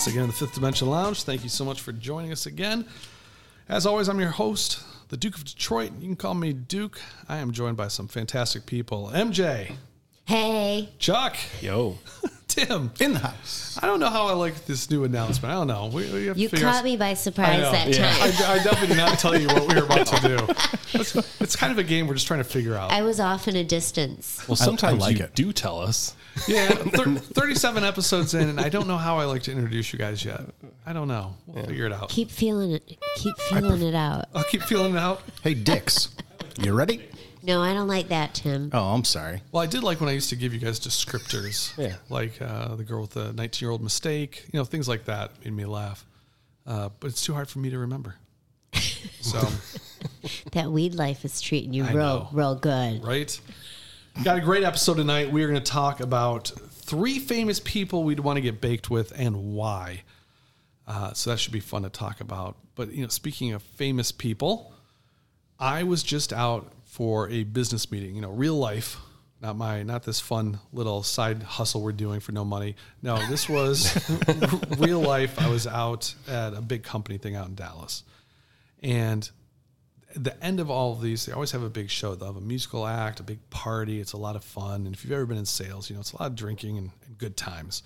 once again in the Fifth Dimension Lounge. Thank you so much for joining us again. As always, I'm your host, the Duke of Detroit. You can call me Duke. I am joined by some fantastic people. MJ, Hey, Chuck, Yo. Tim. In the house. I don't know how I like this new announcement. I don't know. We, we have to you figure caught out- me by surprise know. that Yeah. time. I, I definitely did not tell you what we were about to do. It's, it's kind of a game we're just trying to figure out. I was off in a distance. Well, sometimes like you it. do tell us. Yeah, thir- 37 episodes in, and I don't know how I like to introduce you guys yet. I don't know. We'll figure it out. Keep feeling it. Keep feeling it out. I'll keep feeling it out. Hey, Dix. You ready? No, I don't like that, Tim. Oh, I'm sorry. Well, I did like when I used to give you guys descriptors. Yeah. Like uh, the girl with the 19 year old mistake, you know, things like that made me laugh. Uh, but it's too hard for me to remember. So, That weed life is treating you I real, know. real good. right? Got a great episode tonight. We are going to talk about three famous people we'd want to get baked with and why. Uh, so that should be fun to talk about. But you know, speaking of famous people, I was just out for a business meeting. You know, real life, not my, not this fun little side hustle we're doing for no money. No, this was real life. I was out at a big company thing out in Dallas, and at the end of all of these, they always have a big show. They'll have a musical act, a big party. It's a lot of fun. And if you've ever been in sales, you know, it's a lot of drinking and, and good times.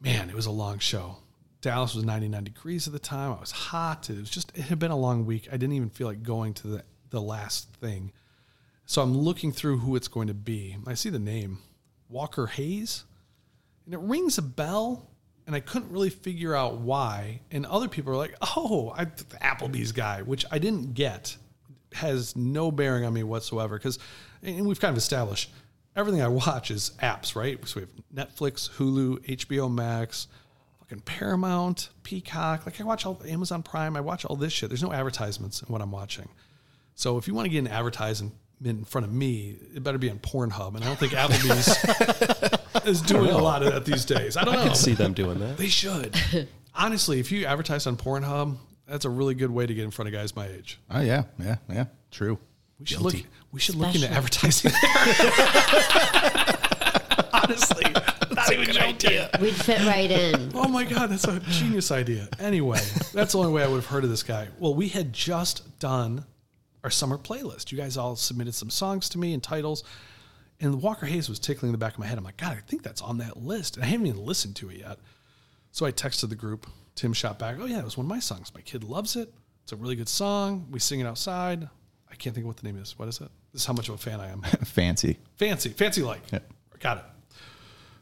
Man, it was a long show. Dallas was 99 degrees at the time. I was hot. It was just, it had been a long week. I didn't even feel like going to the, the last thing. So I'm looking through who it's going to be. I see the name Walker Hayes, and it rings a bell, and I couldn't really figure out why. And other people are like, "Oh, I, the Applebee's guy," which I didn't get. Has no bearing on me whatsoever because, and we've kind of established everything I watch is apps, right? So we have Netflix, Hulu, HBO Max, fucking Paramount, Peacock. Like I watch all Amazon Prime. I watch all this shit. There's no advertisements in what I'm watching. So if you want to get an advertisement in front of me, it better be on Pornhub. And I don't think Applebee's is doing a lot of that these days. I don't know. I could see them doing that. They should. Honestly, if you advertise on Pornhub, that's a really good way to get in front of guys my age. Oh, yeah. Yeah. Yeah. True. We should Guilty. look. We should look into Especially- advertising. Honestly, not even joking. We'd fit right in. Oh my god, that's a genius idea. Anyway, that's the only way I would have heard of this guy. Well, we had just done our summer playlist. You guys all submitted some songs to me and titles. And Walker Hayes was tickling the back of my head. I'm like, God, I think that's on that list. And I haven't even listened to it yet. So I texted the group. Tim shot back, Oh, yeah, it was one of my songs. My kid loves it. It's a really good song. We sing it outside. I can't think of what the name is. What is it? This is how much of a fan I am. Fancy. Fancy, fancy like. Got it.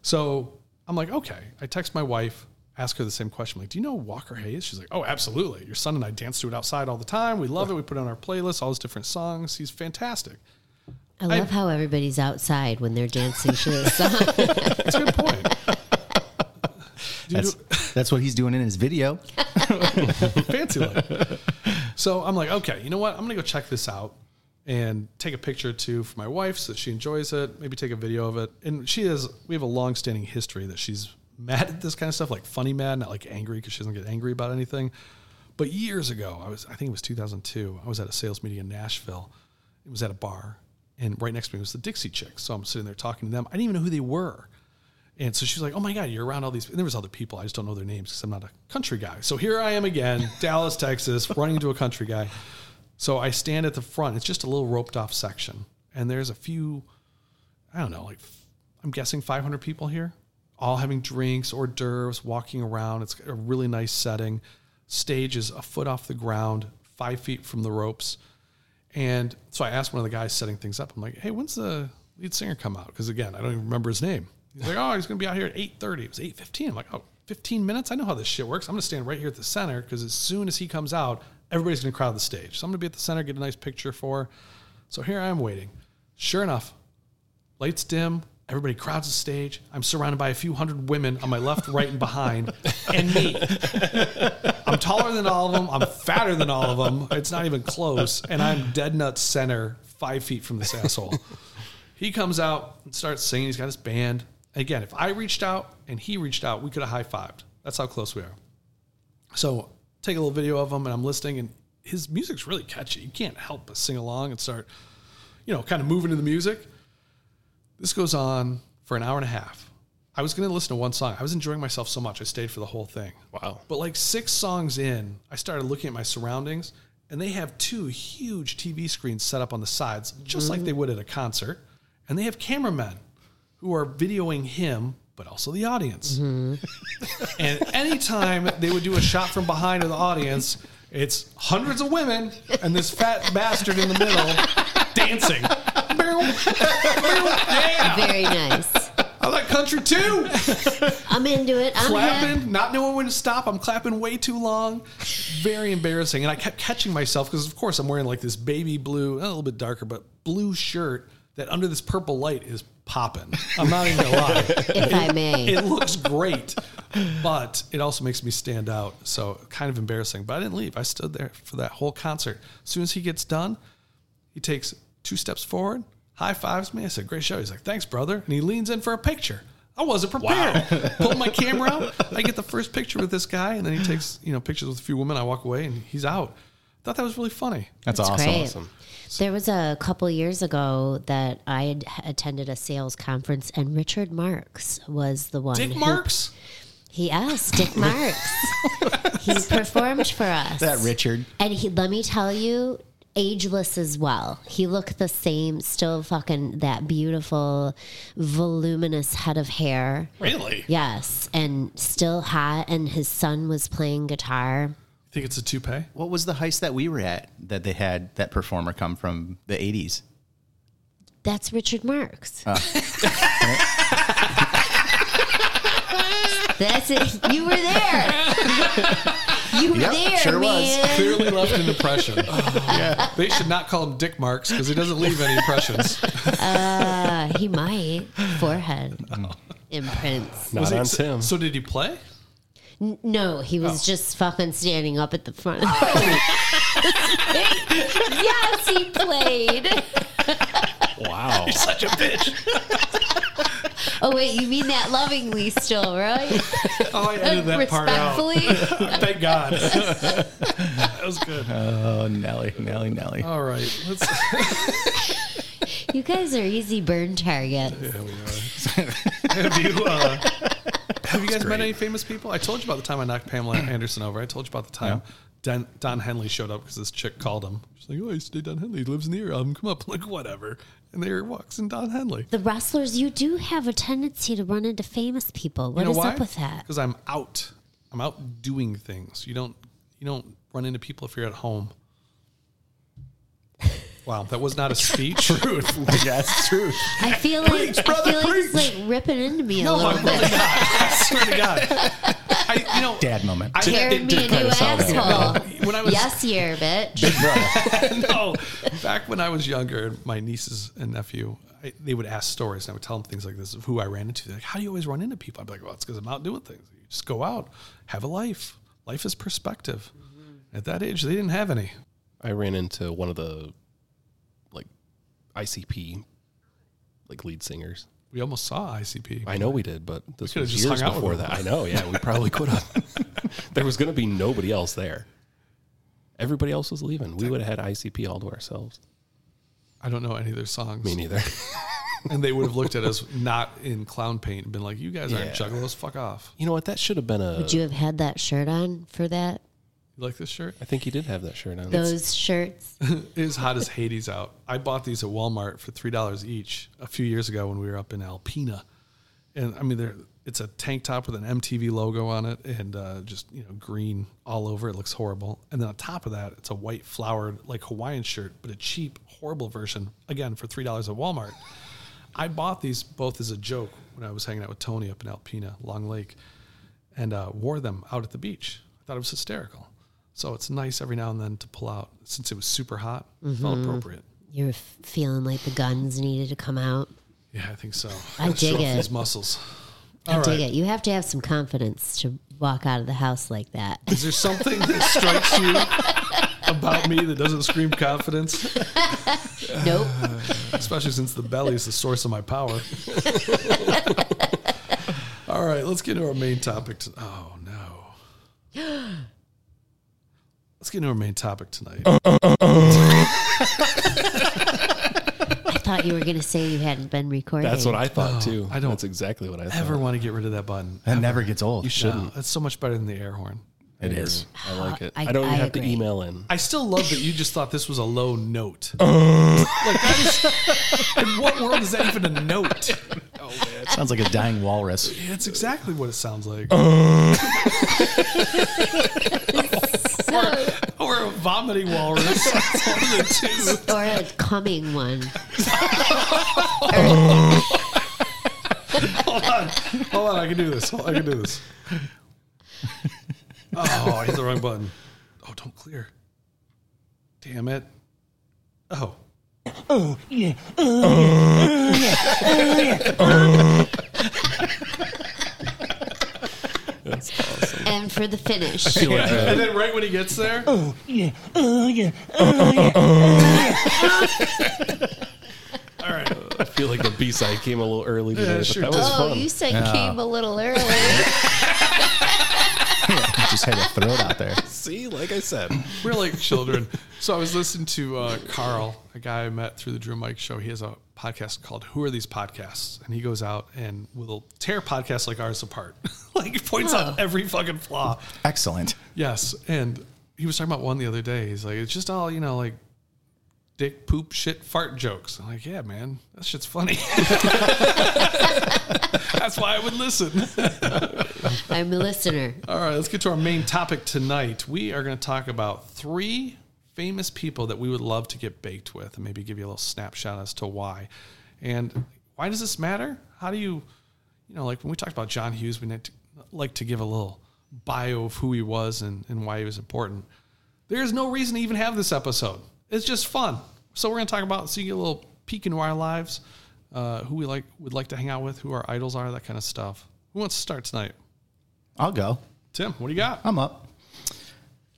So I'm like, okay. I text my wife, ask her the same question. I'm like, do you know Walker Hayes? She's like, oh, absolutely. Your son and I dance to it outside all the time. We love it. We put it on our playlist, all his different songs. He's fantastic. I love how everybody's outside when they're dancing to this song. That's a good point. That's, do- that's what he's doing in his video. fancy like. So I'm like, okay, you know what? I'm gonna go check this out and take a picture or two for my wife so that she enjoys it. Maybe take a video of it. And she has, we have a long-standing history that she's mad at this kind of stuff, like funny mad, not like angry because she doesn't get angry about anything. But years ago, I was, I think it was 2002. I was at a sales meeting in Nashville. It was at a bar, and right next to me was the Dixie Chicks. So I'm sitting there talking to them. I didn't even know who they were. And so she's like, "Oh my God, you're around all these." And there was other people. I just don't know their names because I'm not a country guy. So here I am again, Dallas, Texas, running into a country guy. So I stand at the front. It's just a little roped off section, and there's a few, I don't know, like I'm guessing 500 people here, all having drinks, hors d'oeuvres, walking around. It's a really nice setting. Stage is a foot off the ground, five feet from the ropes. And so I asked one of the guys setting things up. I'm like, "Hey, when's the lead singer come out?" Because again, I don't even remember his name. He's like, "Oh, he's going to be out here at 8:30." It was 8:15. I'm like, "Oh, 15 minutes? I know how this shit works. I'm going to stand right here at the center because as soon as he comes out, everybody's going to crowd the stage. So I'm going to be at the center, get a nice picture for. So here I am waiting. Sure enough, lights dim. Everybody crowds the stage. I'm surrounded by a few hundred women on my left, right, and behind, and me. I'm taller than all of them. I'm fatter than all of them. It's not even close. And I'm dead nuts center, five feet from this asshole. He comes out and starts singing. He's got his band. Again, if I reached out and he reached out, we could have high fived. That's how close we are. So take a little video of him and I'm listening and his music's really catchy. You can't help but sing along and start, you know, kind of moving to the music. This goes on for an hour and a half. I was going to listen to one song. I was enjoying myself so much. I stayed for the whole thing. Wow. But like six songs in, I started looking at my surroundings, and they have two huge TV screens set up on the sides, just like mm-hmm. they would at a concert. And they have cameramen who are videoing him, but also the audience. Mm-hmm. and anytime they would do a shot from behind of the audience, it's hundreds of women and this fat bastard in the middle dancing. Yeah, Very nice. I like country too. I'm into it. I'm clapping, not knowing when to stop. I'm clapping way too long. Very embarrassing. And I kept catching myself because, of course, I'm wearing like this baby blue, a little bit darker, but blue shirt that under this purple light is popping. I'm not even gonna lie. If I may. It looks great, but it also makes me stand out. So kind of embarrassing. But I didn't leave. I stood there for that whole concert. As soon as he gets done, he takes two steps forward, high fives me. I said, "Great show." He's like, "Thanks, brother," and he leans in for a picture. I wasn't prepared. Pull my camera out. I get the first picture with this guy, and then he takes you know pictures with a few women. I walk away, and he's out. Thought that was really funny. That's, That's awesome. Awesome. There was a couple years ago that I had attended a sales conference, and Richard Marx was the one. Dick who- Marx. He asked Dick Marx. he performed for us. That Richard. And he, let me tell you, ageless as well. He looked the same, still fucking that beautiful, voluminous head of hair. Really? Yes, and still hot. And his son was playing guitar. I Think it's a toupee? What was the heist that we were at that they had that performer come from the 80s? That's Richard Marx. Oh. That's it. You were there. You were Yep, there, sure was. man. Clearly left an impression. They should not call him Dick Marx because he doesn't leave any impressions. Uh, he might forehead imprints. Not Was on so, Tim. so did he play? No, he was Oh. just fucking standing up at the front. yes, he played. Wow. You're Such a bitch. Oh wait, you mean that lovingly still, right? Oh, I edited that part out. Respectfully. Thank God. that was good. Oh, Nelly, Nelly, Nelly. All right. Let's, You guys are easy burn targets. yeah, we are. have you, uh, have you guys met any famous people? I told you about the time I knocked Pamela Anderson over. I told you about the time Don, Don Henley showed up because this chick called him. She's like, "Oh, I used to date Don Henley. He lives near the come up." I'm like, whatever. And there walks in Don Henley. The wrestlers, you do have a tendency to run into famous people. What you know is why? up with that? Because I'm out. I'm out doing things. You don't. You don't run into people if you're at home. Wow, that was not a speech. Truth. That's true. I feel like Preach, I feel like it's like ripping into me a No, little I'm really bit. not. I swear to God. I, you know, Dad moment. I, Tearing me a did kinda new sound that asshole. when I was Yes, year, bitch. no, back when I was younger, my nieces and nephew, I, they would ask stories, and I would tell them things like this of who I ran into. They're like, "How do you always run into people?" I'd be like, "Well, it's because I'm out doing things. You just go out, have a life. Life is perspective." At that age, they didn't have any. I ran into one of the like ICP like lead singers. We almost saw ICP. I know we did, but this was just years hung out with before that. I know, yeah, we probably could have. there was going to be nobody else there. Everybody else was leaving. We would have had ICP all to ourselves. I don't know any of their songs, Me neither. and they would have looked at us not in clown paint and been like, "You guys aren't Yeah. juggalos. Fuck off." you know what? That should have been a. Would you have had that shirt on for that? You like this shirt? I think he did have that shirt on. Those shirts. It is hot as Hades out. I bought these at Walmart for three dollars each a few years ago when we were up in Alpena, and I mean, they're it's a tank top with an MTV logo on it and uh, just you know green all over. It looks horrible. And then on top of that, it's a white flowered like Hawaiian shirt, but a cheap, horrible version. Again for three dollars at Walmart. I bought these both as a joke when I was hanging out with Tony up in Alpena, Long Lake, and uh, wore them out at the beach. I thought it was hysterical. So it's nice every now and then to pull out. Since it was super hot, it felt appropriate. You're feeling like the guns needed to come out. Yeah, I think so. I dig it. These muscles. I All dig right. it. You have to have some confidence to walk out of the house like that. Is there something that strikes you about me that doesn't scream confidence? nope. Uh, especially since the belly is the source of my power. All right, let's get to our main topic. To, oh no. let's get into our main topic tonight. Uh, uh, uh, I thought you were going to say you hadn't been recording. That's what I thought too. I don't That's exactly what I thought. Ever want to get rid of that button? That never gets old. You shouldn't. That's so much better than the air horn. It is. I like it. I- I, don't even I have to agree. email in. I still love that you just thought this was a low note. like that is, in what world is that even a note? Oh man. Sounds like a dying walrus. Yeah, it's exactly what it sounds like. Or a vomiting walrus. It's one of the two. or a coming one. Hold on. Hold on. I can do this. I can do this. Oh, I hit the wrong button. Oh, don't clear. Damn it. Oh. oh That's oh, oh, awesome. For the finish. I feel like the- And then right when he gets there, oh yeah, oh yeah, oh uh, uh, yeah. Uh, all right. I feel like the B side came a little early today, but sure that was Oh, fun. you said came a little early. Just had to throw it out there. See, like I said, We're like children. So I was listening to uh, Carl, a guy I met through the Drew Mike show. He has a podcast called "Who Are These Podcasts?" and he goes out and will tear podcasts like ours apart. like he points out every fucking flaw. Excellent. Yes, and he was talking about one the other day. He's like, it's just all you know, like dick, poop, shit, fart jokes. I'm like, yeah, man, that shit's funny. That's why I would listen. I'm a listener. All right, let's get to our main topic tonight. We are going to talk about three famous people that we would love to get baked with and maybe give you a little snapshot as to why. And why does this matter? How do you, you know, like when we talked about John Hughes, we to, like to give a little bio of who he was and, and why he was important. There's no reason to even have this episode. It's just fun. So we're going to talk about, so a little peek into our lives, uh, who we like would like to hang out with, who our idols are, that kind of stuff. Who wants to start tonight? I'll go. Tim, what do you got? I'm up.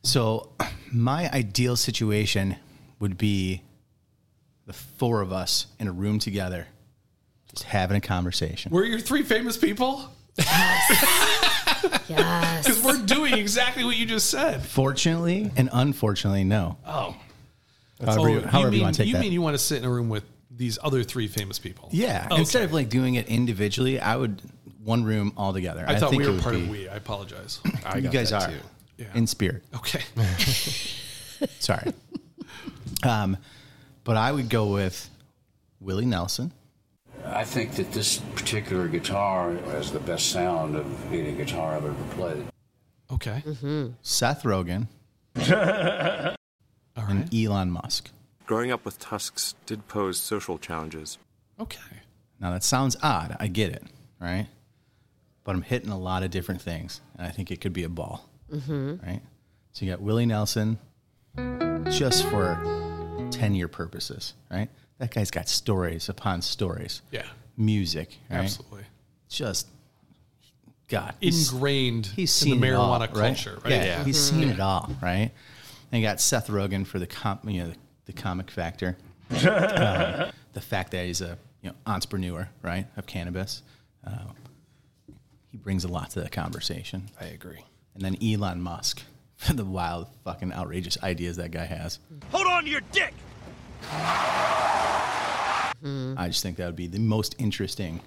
So, my ideal situation would be the four of us in a room together, just having a conversation. We're your three famous people Yes. because we're doing exactly what you just said. Fortunately and unfortunately, no. Oh, However, you, however you, mean, want to take you that. mean you want to sit in a room with these other three famous people? yeah. Oh, okay. Instead of like doing it individually, I would one room all together. I, thought think we were part be- of we. I apologize. I You guys are too. Yeah. in spirit. Okay. Sorry. um, but I would go with Willie Nelson. I think that this particular guitar has the best sound of any guitar I've ever played. Okay. Seth Rogen, All right. and Elon Musk. Growing up with tusks did pose social challenges. Okay. Now that sounds odd. I get it, right? But I'm hitting a lot of different things, and I think it could be a ball, right? So you got Willie Nelson, just for ten-year purposes, right? That guy's got stories upon stories, Yeah. music, right? Absolutely. Just God, Ingrained he's in seen the it all, marijuana right? culture, right? Yeah, he's seen it all, right? And you got Seth Rogen for the com- you know the, the comic factor, um, the fact that he's a you know entrepreneur, right, of cannabis. Uh, he brings a lot to the conversation. I agree. And then Elon Musk for the wild, fucking outrageous ideas that guy has. Hold on to your dick! I just think that would be the most interesting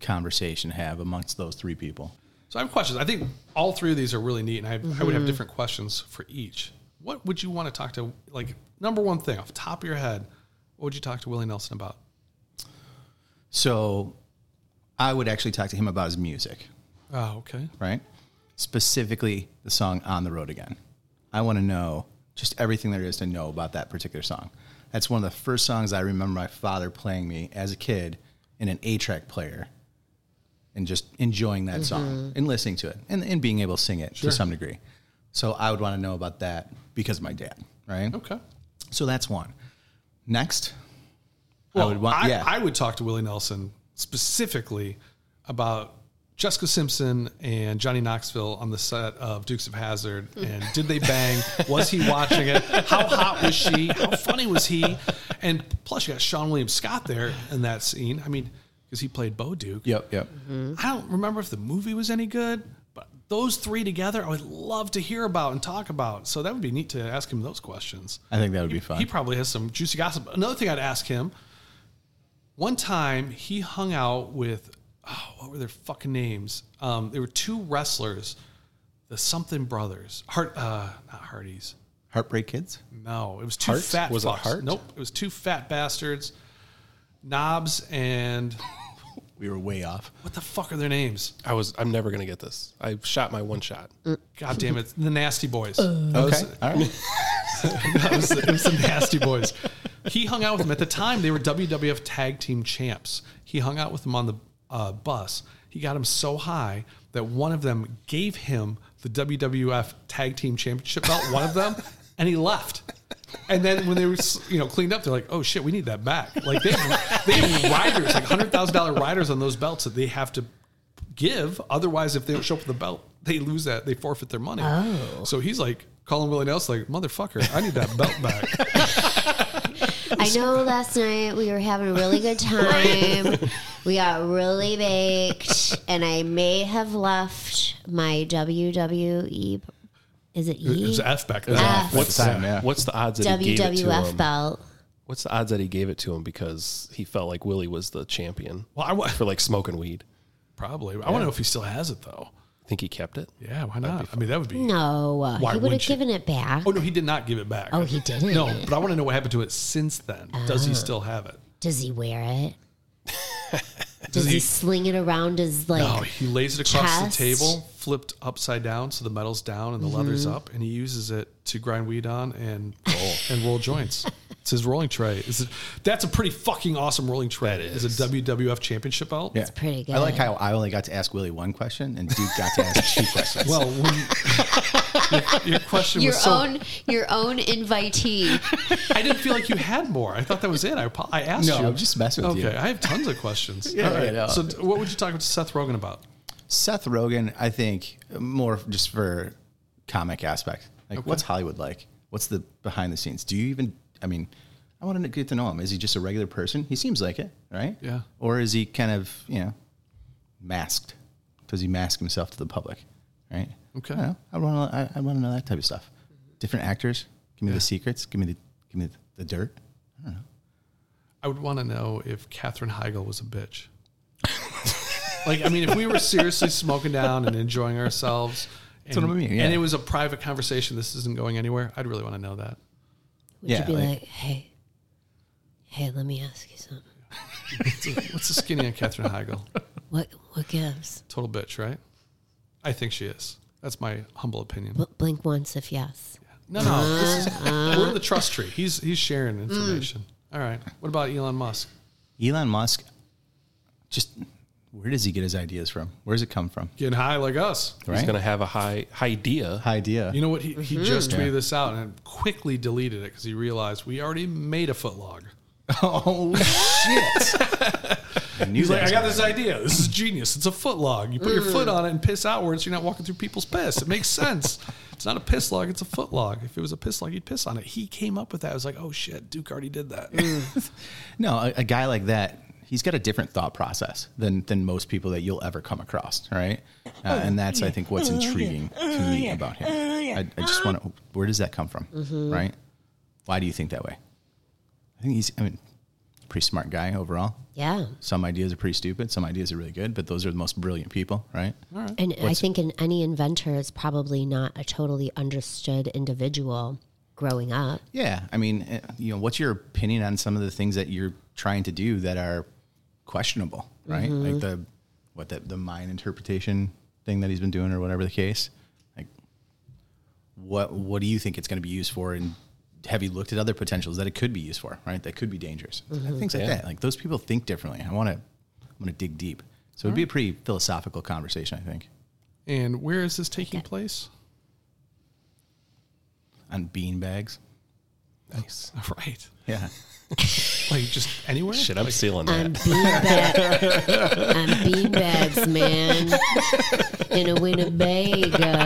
conversation to have amongst those three people. So I have questions. I think all three of these are really neat, and I, I Mm-hmm. would have different questions for each. What would you want to talk to? Like number one thing off the top of your head, what would you talk to Willie Nelson about? So I would actually talk to him about his music. Oh, okay. right? Specifically, the song "On the Road Again." I want to know just everything there is to know about that particular song. That's one of the first songs I remember my father playing me as a kid in an 8-track player, and just enjoying that song mm-hmm. and listening to it and, and being able to sing it to some degree. So I would want to know about that because of my dad, right? Okay. So that's one. Next, Well, I would want. I, yeah, I would talk to Willie Nelson specifically about Jessica Simpson and Johnny Knoxville on the set of Dukes of Hazzard. And did they bang? was he watching it? How hot was she? How funny was he? And plus, you got Seann William Scott there in that scene. I mean, because he played Bo Duke. Yep. Yep. I don't remember if the movie was any good, but those three together, I would love to hear about and talk about. So that would be neat to ask him those questions. I think that would be fun. He probably has some juicy gossip. Another thing I'd ask him. One time he hung out with, oh, what were their fucking names? Um, there were two wrestlers, the something brothers, Hart, uh, not Hardys. Heartbreak Kids. No, it was two Hart? fat. Was it fucks. Hart? Nope, it was two fat bastards. Knobbs and We were way off. what the fuck are their names? I was. I'm never gonna get this. I shot my one shot. God damn it, the Nasty Boys. Okay. All right. That was, it was the Nasty Boys. He hung out with them at the time. They were WWF Tag Team Champs. He hung out with them on the uh, bus. He got him so high that one of them gave him the WWF Tag Team Championship belt. One of them, and he left. And then when they were you know cleaned up, they're like, "Oh shit, we need that back." Like they have, they have riders, like hundred thousand dollar riders on those belts that they have to give. Otherwise, if they don't show up with the belt, they lose that. They forfeit their money. Oh. So he's like calling Willie Nelson, like, "Motherfucker, I need that belt back." I know last night we were having a really good time. we got really baked, and I may have left my WWE. Is it It was E? F back then. F. What's the time, yeah. What's the odds that he gave it to WWF him? belt. What's the odds that he gave it to him because he felt like Willie was the champion Well, I wa- for like smoking weed? probably. I want to know if he still has it though. Think he kept it? Yeah, why not? I mean, that would be. No, uh, Why he would have wouldn't you? given it back. Oh no, he did not give it back. Oh, he didn't? No, but I want to know what happened to it since then. Does he still have it? Does he wear it? Does he, sling it around his like? No, he lays it across chest? the table, flipped upside down, so the metal's down and the leather's mm-hmm. up, and he uses it to grind weed on and roll and roll joints. It's his rolling tray. Is it, that's a pretty fucking awesome rolling tray. That Is is. a WWF championship belt. Yeah. pretty good. I like how I only got to ask Willie one question and Duke got to ask two questions. Well, when your, your question your was so. own, your own invitee. I didn't feel like you had more. I thought that was it. I, I asked No, you. I'm just messing with okay, you. Okay, I have tons of questions. Yeah, All right. I know. So, what would you talk to Seth Rogen about? Seth Rogen, I think more just for comic aspect. Like, what's Hollywood like? What's the behind the scenes? Do you even? I mean, I want to get to know him. Is he just a regular person? He seems like it, right? Yeah. Or is he kind of you know masked? Does he mask himself to the public? Right. Okay. I. I want to. I, I want to know that type of stuff. Different actors. Give me the secrets. Give me the. Give me the, the dirt. I don't know. I would want to know if Katherine Heigl was a bitch. Like, I mean, if we were seriously smoking down and enjoying ourselves, and, what I mean, yeah. and it was a private conversation, this isn't going anywhere, I'd really want to know that. Would Yeah, you be like- like, hey, hey, let me ask you something. What's the skinny on Katherine Heigl? What what gives? Total bitch, right? I think she is. That's my humble opinion. Bl- blink once if yes. No, no, this is, uh-huh. we're in the trust tree. He's he's sharing mm. information. All right. What about Elon Musk? Elon Musk. Just where does he get his ideas from? Where does it come from? Getting high like us. He's Right. gonna have a high idea. idea. You know what? He, he mm-hmm. just tweeted Yeah. this out and quickly deleted it because he realized we already made a footlog. Oh shit! I He's like, I got this idea. This is genius. It's a footlog. You put your foot mm. on it and piss outwards. So you're not walking through people's piss. It makes sense. It's not a piss log. It's a foot log. If it was a piss log, you'd piss on it. He came up with that. I was like, oh shit, Duke already did that. Mm. No, a, a guy like that, he's got a different thought process than than most people that you'll ever come across, right? Uh, and that's, I think, what's intriguing to me about him. I, I just want to, where does that come from, right? Why do you think that way? I think he's, I mean, pretty smart guy overall. Yeah. Some ideas are pretty stupid. Some ideas are really good, but those are the most brilliant people, right? right. And I think in any inventor is probably not a totally understood individual growing up. Yeah, I mean, eh, you know, what's your opinion on some of the things that you're trying to do that are questionable, right? Like mm-hmm. the what the the mind interpretation thing that he's been doing, or whatever the case. Like, what what do you think it's going to be used for? And have you looked at other potentials that it could be used for? Right, that could be dangerous. Mm-hmm. Things like Yeah. that. Like those people think differently. I want to I want to dig deep. So it'd be a pretty philosophical conversation, I think, and where is this taking place? on bean bags. Nice. Right. Yeah. Like just anywhere? Shit, I'm Like, stealing On that. beanbag, on beanbags, man, in a Winnebago.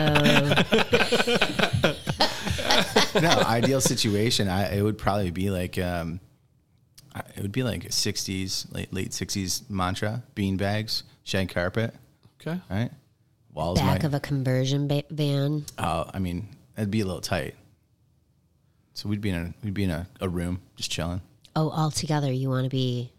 no ideal situation I, it would probably be like um it would be like a 60s late late 60s mantra bean bags shag carpet Okay. right Walls back might. of a conversion ba- van. uh, I mean, it'd be a little tight. So we'd be in a we'd be in a, a room just chilling. Oh, all together. You want to be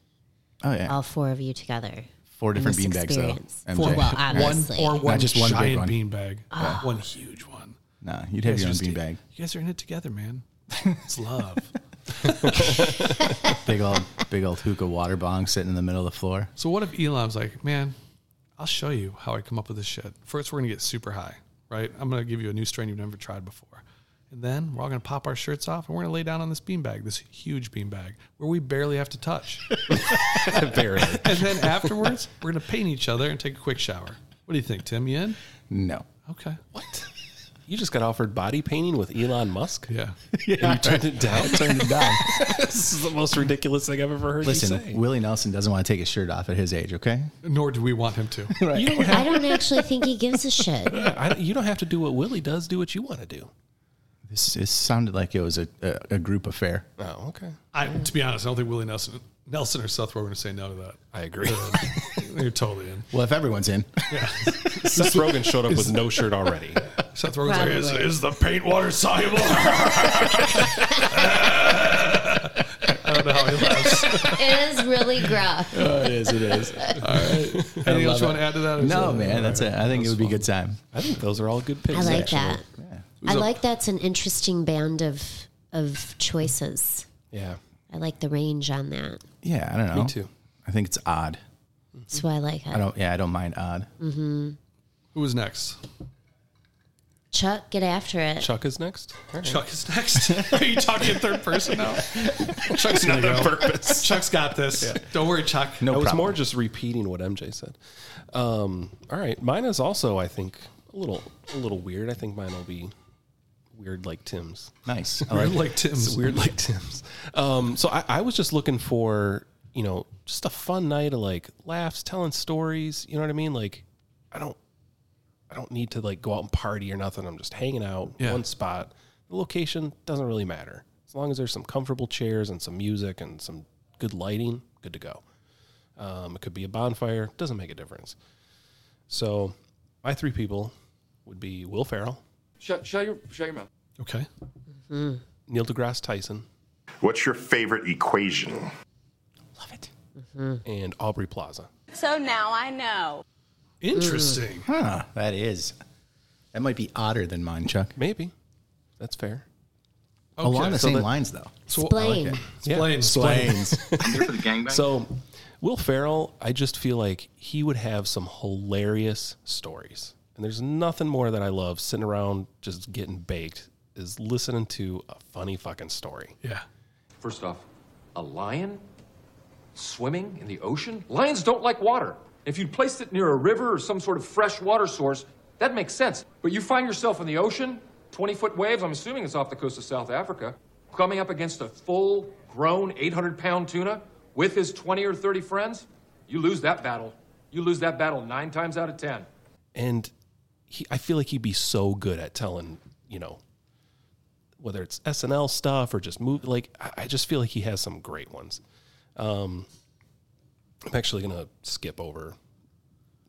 Oh yeah, all four of you together. four different this beanbags experience. though. Four, MJ. well, one or one just one big giant one. beanbag, ah. one huge one. Nah, you'd have guys your own just- beanbag. You guys are in it together, man. It's love. Big old big old hookah water bong sitting in the middle of the floor. so what if Elon's like, man, I'll show you how I come up with this shit. First, we're gonna get super high, right? I'm gonna give you a new strain you've never tried before. And then we're all gonna pop our shirts off and we're gonna lay down on this beanbag, this huge beanbag, where we barely have to touch. Very. and then afterwards, we're gonna paint each other and take a quick shower. What do you think, Tim? You in? No. Okay. What? You just got offered body painting with Elon Musk? Yeah. And you turned it down? Turned it down. this is the most ridiculous thing I've ever heard you Listen. Willie Nelson doesn't want to take his shirt off at his age. Okay. Nor do we want him to. You don't, have, I don't actually think he gives a shit. I, you don't have to do what Willie does. Do what you want to do. This this sounded like it was a, a, a group affair. Oh, okay. I, to be honest, I don't think Willie Nelson, Nelson or Seth were going to say no to that. I agree. You're totally in. Well, if everyone's in, Seth Rogen showed up with no shirt already. Seth Rogen's like, is, is the paint water soluble? I don't know how he laughs. It is really gruff. oh, it is. It is. Anything else you want to add to that? No, that- man, that's it. I think it would be a good time. I think those are all good picks. I like actually. That. I So- like that's an interesting band of of choices. Yeah, I like the range on that. Yeah, I don't know. me too. I think it's odd. That's why I like it. I don't. Yeah, I don't mind odd. Who was next? Chuck, get after it. Chuck is next. All right. Chuck is next. Are you talking in third person now? Chuck's gonna purpose. Chuck's got this. Don't worry, Chuck. No I was more just repeating what MJ said. Um, all right, mine is also, I think, a little, a little weird. I think mine will be weird like Tim's. nice. I Weird like like Tim's. It's weird like Tim's. Um, so I, I was just looking for, you know, just a fun night of like laughs, telling stories. You know what I mean? Like, I don't, I don't need to like go out and party or nothing. I'm just hanging out Yeah. one spot. The location doesn't really matter as long as there's some comfortable chairs and some music and some good lighting. Good to go. Um, it could be a bonfire. Doesn't make a difference. So my three people would be Will Ferrell, Shut, shut your shut your mouth. Okay. Mm-hmm. Neil deGrasse Tyson, What's your favorite equation? love it. Mm-hmm. and Aubrey Plaza. So now I know. Interesting. Hmm. Huh, that is. That might be odder than mine, Chuck. Maybe that's fair. Along the so same that- lines, though. Explain. Explain. Explain. Planes. So, Will Ferrell, I just feel like he would have some hilarious stories. And there's nothing more that I love sitting around just getting baked is listening to a funny fucking story. Yeah. First off, a lion swimming in the ocean? Lions don't like water. If you'd placed it near a river or some sort of fresh water source, that makes sense. But you find yourself in the ocean, 20 foot waves, I'm assuming it's off the coast of South Africa, coming up against a full grown 800 pound tuna with his 20 or 30 friends. You lose that battle. You lose that battle nine times out of 10. And he, I feel like he'd be so good at telling, you know, whether it's SNL stuff or just move. Like, I, I just feel like he has some great ones. Um, I'm actually going to skip over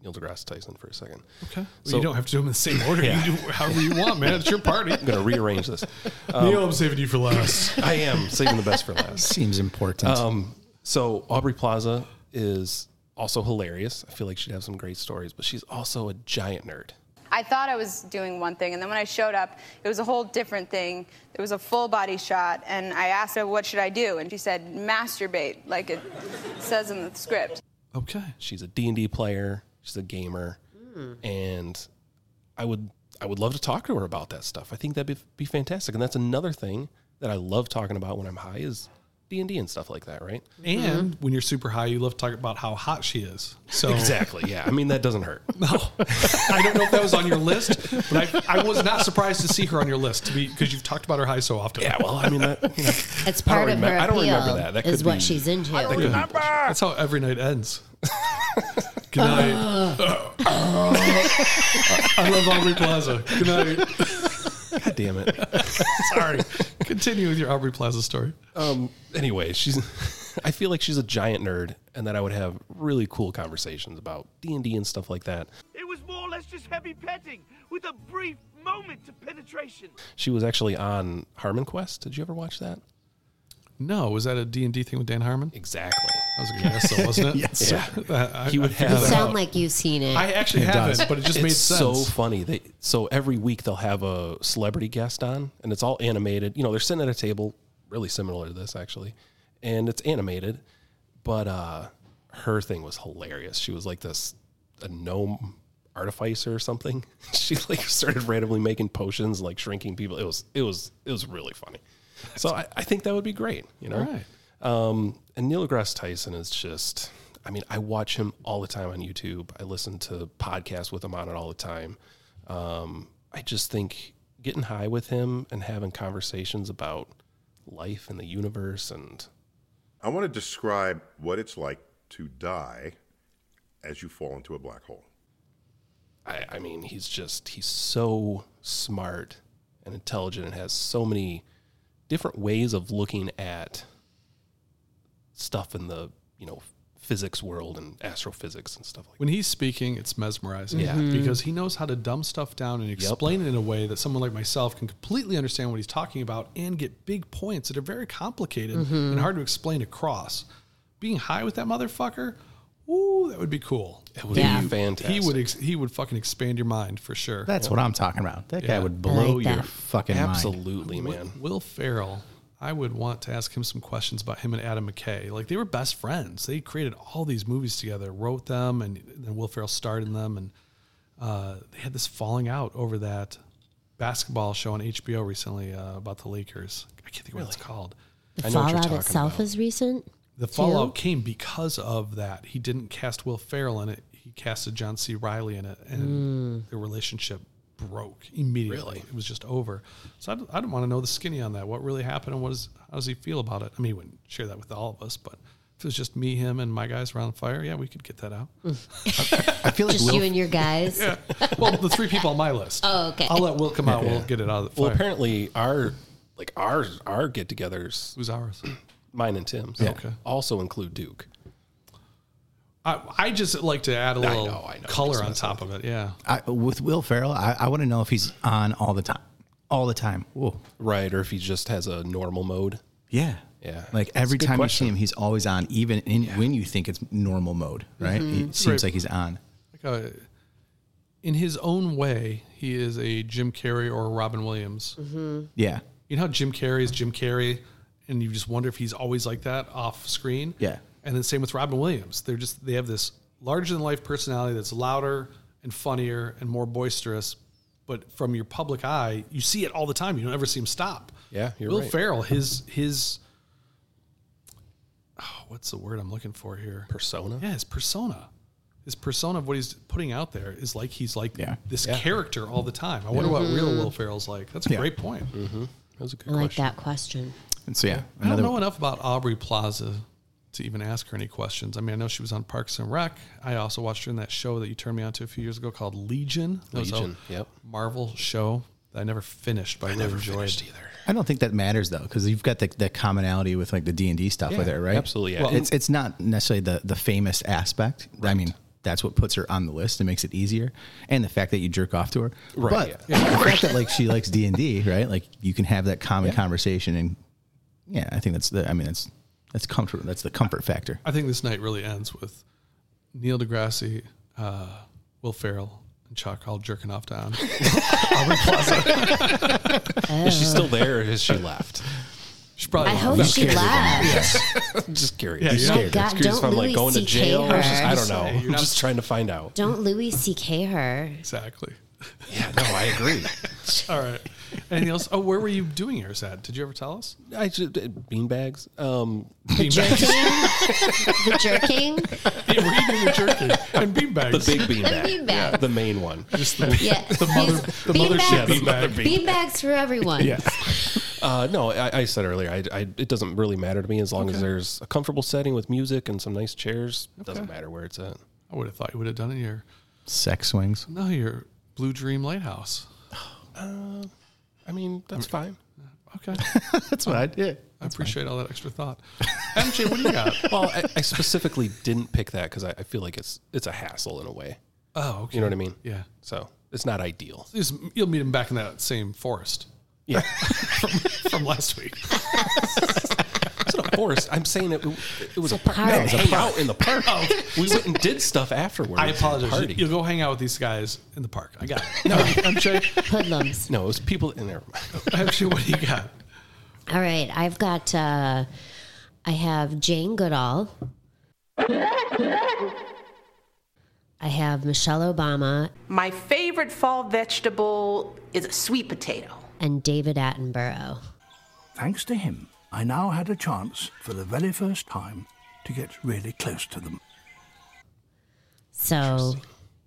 Neil deGrasse Tyson for a second. Okay. Well, So- you don't have to do them in the same order. Yeah. You do however you want, man. It's your party. I'm going to rearrange this. Neil, I'm saving you for last. I am saving the best for last. Seems important. Um, so Aubrey Plaza is also hilarious. I feel like she'd have some great stories, but she's also a giant nerd. I thought I was doing one thing, and then when I showed up, it was a whole different thing. It was a full body shot, and I asked her, What should I do? And she said, Masturbate, like it says in the script. Okay. She's a D&D player, she's a gamer, hmm. and I would I would love to talk to her about that stuff. I think that'd be, be fantastic. And that's another thing that I love talking about when I'm high is D&D and stuff like that, right? And when you're super high, you love to talk about how hot she is. So Exactly. Yeah. I mean that doesn't hurt. No, I don't know if that was on your list, but I, I was not surprised to see her on your list to be because you've talked about her high so often. Yeah, well, I mean that you know, It's part of remem- her I don't appeal. remember that. That is could what be- she's into. That's how every night ends. Good night. I love Aubrey Plaza. Good night. God damn it. Sorry. Continue with your Aubrey Plaza story. Um, anyway, she's. I feel like she's a giant nerd, and that I would have really cool conversations about D and D and stuff like that. It was more or less just just heavy petting with a brief moment to penetration. She was actually on HarmonQuest. Did you ever watch that? No, was that a D&D thing with Dan Harmon? Exactly. That was a good guess, though, wasn't it? Yes. Yeah. I- He would I have- You that sound out. like you've seen it. I actually It haven't, does. but it just it's made sense. so funny. They so every week they'll have a celebrity guest on, and it's all animated. You know, they're sitting at a table, really similar to this actually, and it's animated. But uh, her thing was hilarious. She was like this a gnome artificer or something. she like started randomly making potions, like shrinking people. It was it was it was really funny. So I, I think that would be great. You know, All right. um, and Neil deGrasse Tyson is just, I mean, I watch him all the time on YouTube. I listen to podcasts with him on it all the time. Um, I just think getting high with him and having conversations about life and the universe and I want to describe what it's like to die as you fall into a black hole. I, I mean, he's just, he's so smart and intelligent and has so many different ways of looking at stuff in the, you know, physics world and astrophysics and stuff like that. When he's speaking, it's mesmerizing. Yeah. Mm-hmm. Mhm. Because he knows how to dumb stuff down and explain it in a way that someone like myself can completely understand what he's talking about and get big points that are very complicated Mm-hmm. and hard to explain across. Being high with that motherfucker, ooh, that would be cool. It would Yeah. be fantastic. He would ex- he would fucking expand your mind for sure. That's what I'm talking about. That guy would blow like your that. fucking mind. Absolutely, man. Will Ferrell, I would want to ask him some questions about him and Adam McKay. Like they were best friends. They created all these movies together, wrote them, and then Will Ferrell starred in them, and uh, they had this falling out over that basketball show on HBO recently uh, about the Lakers. I can't think of what it's called. the know what you're fallout talking itself about. is recent. The fallout came because of that. He didn't cast Will Ferrell in it. He casted John C. Reilly in it, and hmm. the relationship broke immediately. It was just over. So I'd, I'd want to know the skinny on that. What really happened, and what is how does he feel about it? I mean, he wouldn't share that with all of us, but if it was just me, him, and my guys around the fire, yeah, we could get that out. I feel like Just Will you and your guys. well, the three people on my list. Oh, okay. I'll let Will come out. We'll get it out of the Well, apparently our like our our get-togethers, Who's ours? Mine and Tim's, Okay. also include Duke. I, I just like to add a little know, I know. color on top of it. Yeah. I, with Will Ferrell, I, I want to know if he's on all the time, all the time. Whoa. Right, or if he just has a normal mode. Yeah. Yeah. Like That's every time question. you see him, he's always on, even in, when you think it's normal mode, right? Mm-hmm. It seems Right. like he's on. like a, in his own way, he is a Jim Carrey or a Robin Williams. Yeah. You know how Jim Carrey is Jim Carrey, and you just wonder if he's always like that off screen. Yeah. And then same with Robin Williams. They're just they have this larger than life personality that's louder and funnier and more boisterous. But from your public eye, you see it all the time. You don't ever see him stop. Yeah, you're Will right. Ferrell, his his oh, what's the word I'm looking for here? Persona. Yeah, his persona. His persona of what he's putting out there is like he's like Yeah. this Yeah. character all the time. I wonder what real mm-hmm. Will Ferrell's like. That's a Yeah. great point. Mm-hmm. That was a good I like that question. And so, yeah. I don't know enough about Aubrey Plaza to even ask her any questions. I mean, I know she was on Parks and Rec. I also watched her in that show that you turned me on to a few years ago called Legion. That was a Legion, yep. Marvel show that I never finished, but I, really enjoyed. either. I don't think that matters though, because you've got the, the commonality with like the D and D stuff with it, right? absolutely, yeah. Well, it's it's not necessarily the the famous aspect. I mean, that's what puts her on the list and makes it easier, and the fact that you jerk off to her. Right, But the fact that like she likes D and D, right? Like you can have that common conversation, and yeah, I think that's the. I mean, that's that's comfort. That's the comfort factor. I think this night really ends with Neil deGrasse, uh, Will Ferrell, and Chuck all jerking off down. Aubrey Plaza. Is she still there or has she left? She's probably I hope she left. just curious. Yeah, just you're curious. not- Curious don't I'm like Louis going to CK jail. or her. just- I don't know. I'm just trying to find out. Don't Louis C.K. her. exactly. Yeah, no, I agree. All right. Anything else? Oh, where were you doing yours at? Did you ever tell us? I just beanbags. Um, The jerking. the jerking. Yeah, were you doing the jerking and beanbags? the big beanbag. beanbag. Yeah, the main one. Just the, Yeah. the mother, the mothership Beanbags. beanbag. Beanbags for everyone. Yeah. Uh, no, I, I said earlier, I, I, it doesn't really matter to me as long as there's a comfortable setting with music and some nice chairs. It doesn't matter where it's at. I would have thought you would have done it in your Sex swings. no your Blue Dream Lighthouse. I mean, that's fine. Okay. That's what I did. I appreciate all that extra thought. MJ, what do you got? Well, I, I specifically didn't pick that because I, I feel like it's it's a hassle in a way. Oh, okay. You know what I mean? Yeah. So it's not ideal. Just- You'll meet him back in that same forest Yeah. from, from last week. It's not a forest. I'm saying it, it was a park. park. No, it was a hang out in the park. We went and did stuff afterwards. I apologize. Party. You'll go hang out with these guys in the park. I got it. No, I'm sure. Hoodlums. No, it was people in there. Actually, what do you got? All right, I've got. Uh, I have Jane Goodall. I have Michelle Obama My favorite fall vegetable is a sweet potato. and David Attenborough. Thanks to him, I now had a chance for the very first time to get really close to them. So,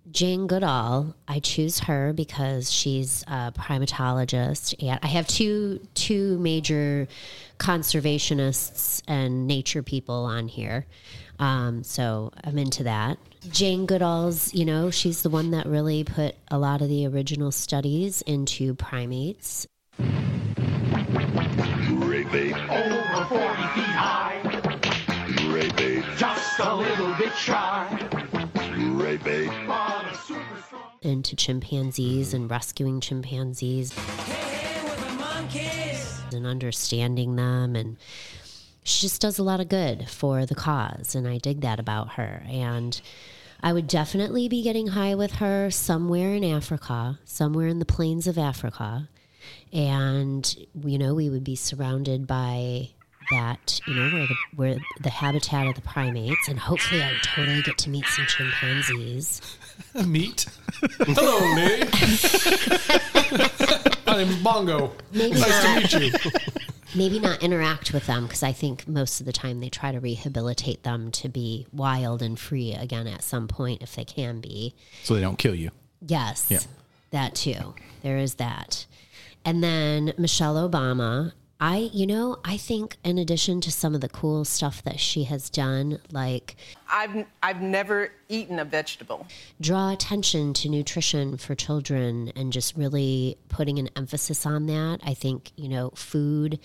Jane Goodall, I choose her because she's a primatologist, and I have two two major conservationists and nature people on here. Um, so I'm into that. Jane Goodall's, you know, she's the one that really put a lot of the original studies into primates. Ray Over 40 feet high, Ray Bay. just a little bit shy. Ray Bay. But a super strong. into chimpanzees and rescuing chimpanzees and understanding them and she just does a lot of good for the cause and I dig that about her and I would definitely be getting high with her somewhere in Africa, somewhere in the plains of Africa. And you know, we would be surrounded by that, you know, where the where the habitat of the primates and hopefully I would totally get to meet some chimpanzees. Meet. Hello, Nate. My name's Bongo. Maybe nice not. to meet you. maybe not interact with them because I think most of the time they try to rehabilitate them to be wild and free again at some point if they can be. So they don't kill you. Yes, Yeah. that too. There is that. And then Michelle Obama. I, you know, I think in addition to some of the cool stuff that she has done, like I've I've never eaten a vegetable. draw attention to nutrition for children and just really putting an emphasis on that. I think, you know, food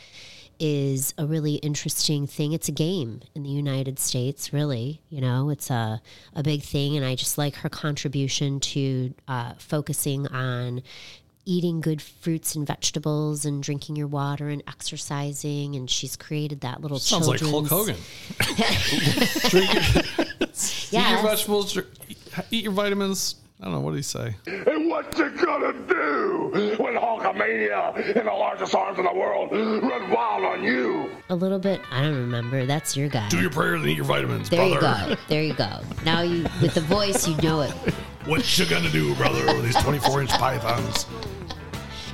is a really interesting thing. It's a game in the United States, really. You know, it's a, a big thing. And I just like her contribution to uh, focusing on eating good fruits and vegetables and drinking your water and exercising. And she's created that little Sounds like Hulk Hogan. Drink your, Eat your vegetables. Eat your vitamins. I don't know. What do you say? And what you gonna do when Hulkamania and the largest arms in the world run wild on you? A little bit. I don't remember. That's your guy. Do your prayers and eat your vitamins, There you go. There you go. Now you, with the voice, you know it. What you gonna do, brother, with these 24 inch pythons?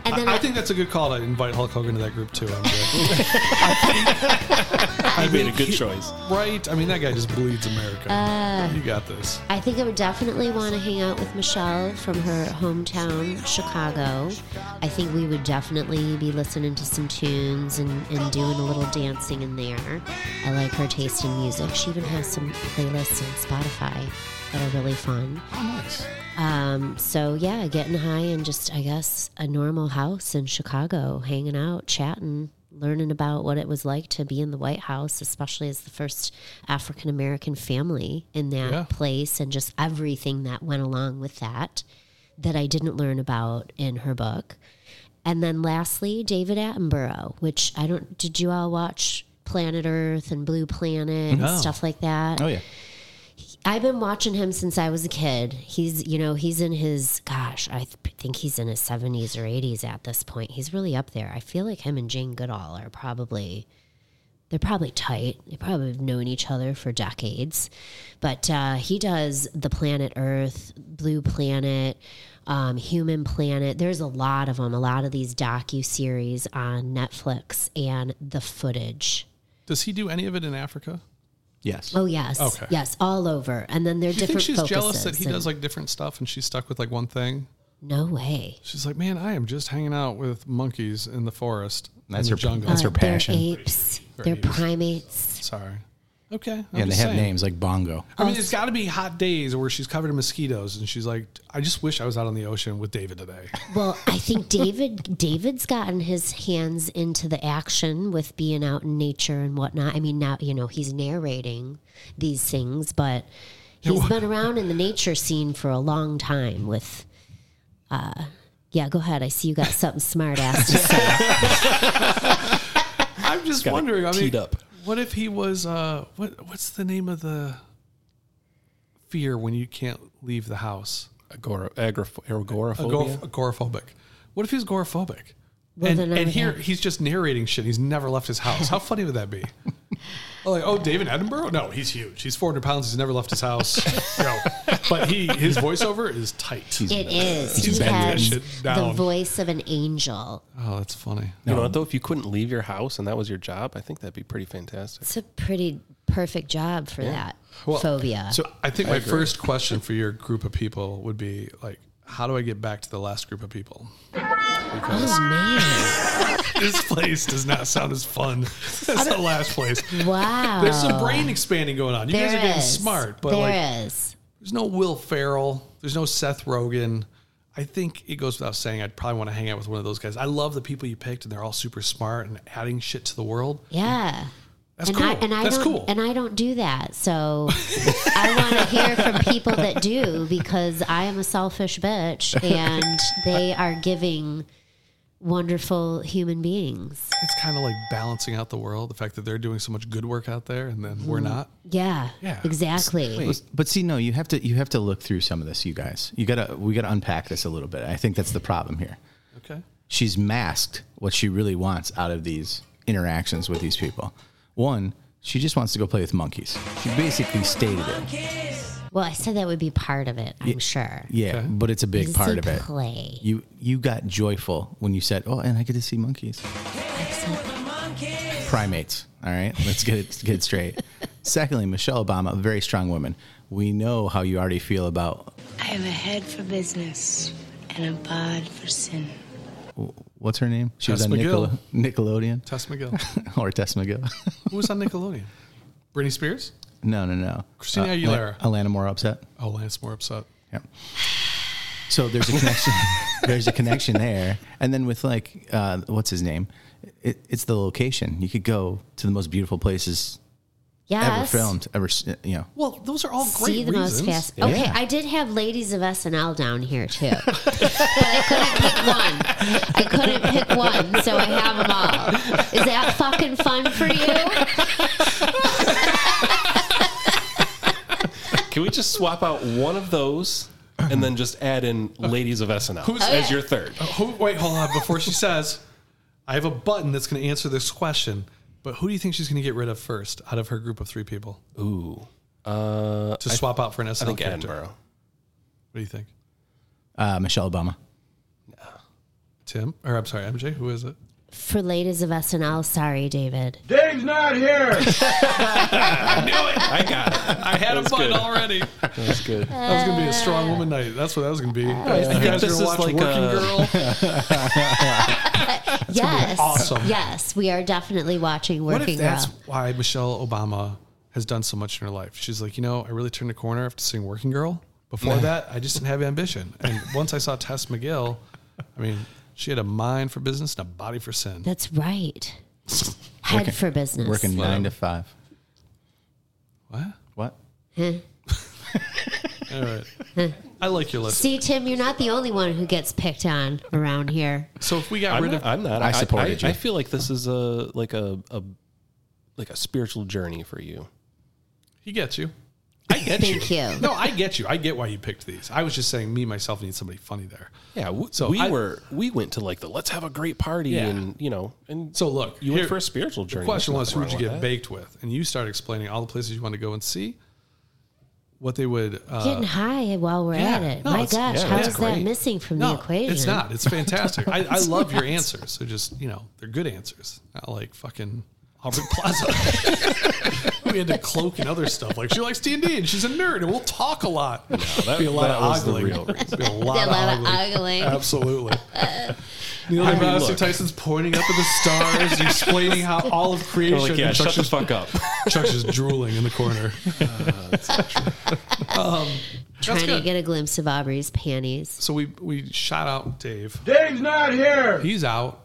And then I, I, I think that's a good call to invite Hulk Hogan to that group too. I'm good. I made a good choice. right? I mean, that guy just bleeds America. Uh, you got this. I think I would definitely want to hang out with Michelle from her hometown, Chicago. I think we would definitely be listening to some tunes and, and doing a little dancing in there. I like her taste in music. She even has some playlists on Spotify that are really fun. Oh, nice. Um, so yeah, getting high and just I guess a normal house in Chicago, hanging out, chatting, learning about what it was like to be in the White House, especially as the first African American family in that Yeah. place, and just everything that went along with that that I didn't learn about in her book. And then lastly, David Attenborough, which I don't. Did you all watch Planet Earth and Blue Planet and stuff like that? Oh yeah. I've been watching him since I was a kid. He's, you know, he's in his, gosh, I th- think he's in his 70s or 80s at this point. He's really up there. I feel like him and Jane Goodall are probably, they're probably tight. They probably have known each other for decades. But uh, he does the planet Earth, Blue Planet, um, Human Planet. There's a lot of them, a lot of these docu-series on Netflix and the footage. Does he do any of it in Africa? Yes. Oh, yes. Okay. Yes, all over. And then they're Do you think different she's jealous that he and- does like different stuff and she's stuck with like one thing? No way. She's like, man, I am just hanging out with monkeys in the forest, That's in her- the jungle. that's her Uh, passion. They're apes. They're They're, apes. primates. Sorry. Okay. I'm Yeah, and they have saying. names like Bongo. I mean, it's got to be hot days where she's covered in mosquitoes, and she's like, "I just wish I was out on the ocean with David today." Well, I think David David's gotten his hands into the action with being out in nature and whatnot. I mean, now you know he's narrating these things, but He's been around in the nature scene for a long time with uh yeah, go ahead. I see you got something smart ass to say. I'm just Got it wondering. I mean, up. What if he was? Uh, what What's the name of the fear when you can't leave the house? Agora, agoraph- agoraphobia. Agor- agoraphobic. What if he's agoraphobic? Well, and and here he's just narrating shit. He's never left his house. How funny would that be? Oh, like, oh, David Attenborough? No, he's huge. He's 400 pounds. He's never left his house. no. But he his voiceover is tight. It is. He's He has shit the voice of an angel. Oh, that's funny. You know what though? If you couldn't leave your house and that was your job, I think that'd be pretty fantastic. It's a pretty perfect job for that Well, phobia. So I think I my agree. first question for your group of people would be like, how do I get back to the last group of people? Because oh this place does not sound as fun as the last place. Wow. There's some brain expanding going on. You guys are getting is. smart, but There like, is. there's no Will Ferrell. There's no Seth Rogen. I think it goes without saying I'd probably want to hang out with one of those guys. I love the people you picked, and they're all super smart and adding shit to the world. Yeah. That's and cool. I, and I That's don't, cool. And I don't do that. So I want to hear from people that do because I am a selfish bitch and they are giving wonderful human beings. It's kind of like balancing out the world. The fact that they're doing so much good work out there, and then we're mm. not. Yeah. Yeah. Exactly. But, but see, no, you have to you have to look through some of this, you guys. You gotta we gotta unpack this a little bit. I think that's the problem here. Okay. She's masked what she really wants out of these interactions with these people. One, she just wants to go play with monkeys. She basically stated it. Well, I said that would be part of it, I'm sure. Yeah, but it's a big Does it part say of it. play? You you got joyful when you said, "Oh, and I get to see monkeys." Primates. All right, let's get it let's get it straight. Secondly, Michelle Obama, a very strong woman. We know how you already feel about I have a head for business and a bod for sin. What's her name? She Tess was on McGill. Nickel- Nickelodeon Tess McGill. or Tess McGill. Who was on Nickelodeon? Britney Spears? no, no, no. Christina Uh, Aguilera. Alanis Morissette. Oh, Alanis Morissette. Yep. So there's a connection. there's a connection there, and then with like, uh, what's his name? It, it's the location. You could go to the most beautiful places ever filmed, ever. s- You know, Well, those are all great See the reasons. most fast. Yeah. Okay, I did have ladies of SNL down here too, but I couldn't pick one. I couldn't pick one, so I have them all. Is that fucking fun for you? Can we just swap out one of those and then just add in ladies of SNL Who's- as your third? Uh, who, wait, hold on. Before she says, I have a button that's going to answer this question. But who do you think she's going to get rid of first out of her group of three people Ooh. Uh, to swap out for an SNL I think character? Attenborough. What do you think, uh, Michelle Obama. Tim? Or I'm sorry, MJ. Who is it? For ladies of SNL, sorry, David. Dave's not here. I knew it. I got it. I had a That's button good. already. That's good. That was going to be a strong woman night. That's what that was going to be. Oh, I you think guys are this going to is watch like Working a- Girl. yes, awesome. Yes, we are definitely watching What Working if that's Girl. why Michelle Obama has done so much in her life? She's like, you know, I really turned a corner after seeing Working Girl. Before that, I just didn't have ambition. And once I saw Tess McGill, I mean, she had a mind for business and a body for sin. That's right. Head Working- for business. Working nine to five. What? What? Huh. All right. I like your list. See, Tim, you're not the only one who gets picked on around here. So if we got I'm rid not, of, I'm not. I supported I, you. I feel like this is a like a, a like a spiritual journey for you. he gets you. I get Thank you. No, I get you. I get why you picked these. I was just saying, me myself need somebody funny there. Yeah, w- So we I- were we went to like the let's have a great party Yeah. and you know and So look, you here- went for a spiritual journey. The question There's was, who would you nothing get wrong with baked with? And you started explaining all the places you want to go and see. What they would uh, Getting high while we're yeah. at it. No, My it's- gosh, yeah, how that's is that great. missing from no, the equation? it's not. It's fantastic. I, I love your not. answers. They're just you know they're good answers. Not like fucking Aubrey Plaza. we had to cloak and other stuff. Like she likes D and D and she's a nerd and we'll talk a lot. that- be a lot that of was the ogling. real reason. Be a lot, A lot of of ogling. ogling. Absolutely. Neil I mean, deGrasse look. Tyson's pointing up at the stars, explaining how all of creation. We're like, yeah, and shut Chuck's the just- fuck up. Chuck's just drooling in the corner. um, that's Trying to good. get a glimpse of Aubrey's panties. So we we shot out Dave. Dave's not here. He's out.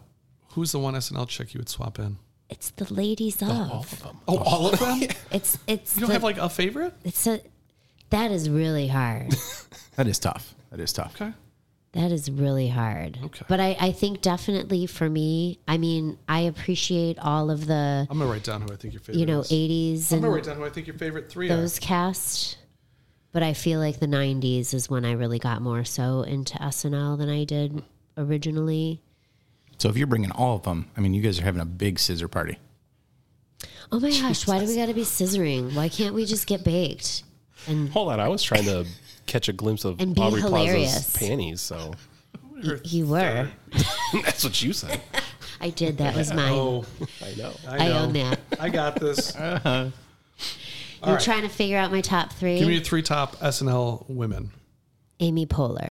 Who's the one SNL chick you would swap in? It's the ladies of. All of them. Oh, all of them. It's it's You don't the- have like a favorite? it's a That is really hard. That is tough. That is tough. Okay. That is really hard. Okay. But I, I think definitely for me, I mean, I appreciate all of the, I'm gonna write down who I think your favorite. you know, is. 80s I'm and gonna write down who I think your favorite three are. those cast. But I feel like the 90s is when I really got more so into SNL than I did originally. So if you're bringing all of them, I mean, you guys are having a big scissor party. Oh my gosh, why do we got to be scissoring? Why can't we just get baked? And Hold on, I was trying to catch a glimpse of And be Aubrey hilarious. Plaza's panties. So y- you were. that's what you said. I did. That was mine. Oh, I know. I own that. I got this. Uh-huh. You're All right. trying to figure out my top three. Give me your three top SNL women. Amy Poehler.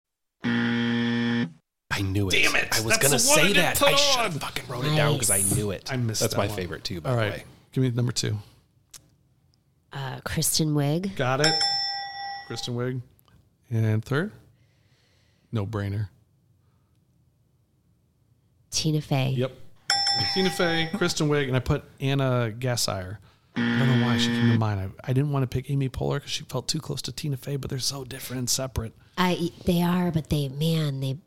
I knew it. Damn it, I was that's gonna the one I say didn't that. put I should on. have fucking wrote it down because I knew it. I missed That's that my one. favorite too. By All the right, way. give me number two. Uh, Kristen Wiig. Got it. Kristen Wiig. And third, no brainer. Tina Fey. Yep. Tina Fey, Kristen Wiig, and I put Ana Gasteyer. I don't know why she came to mind. I, I didn't want to pick Amy Poehler because she felt too close to Tina Fey, but they're so different and separate. I they are, but they man they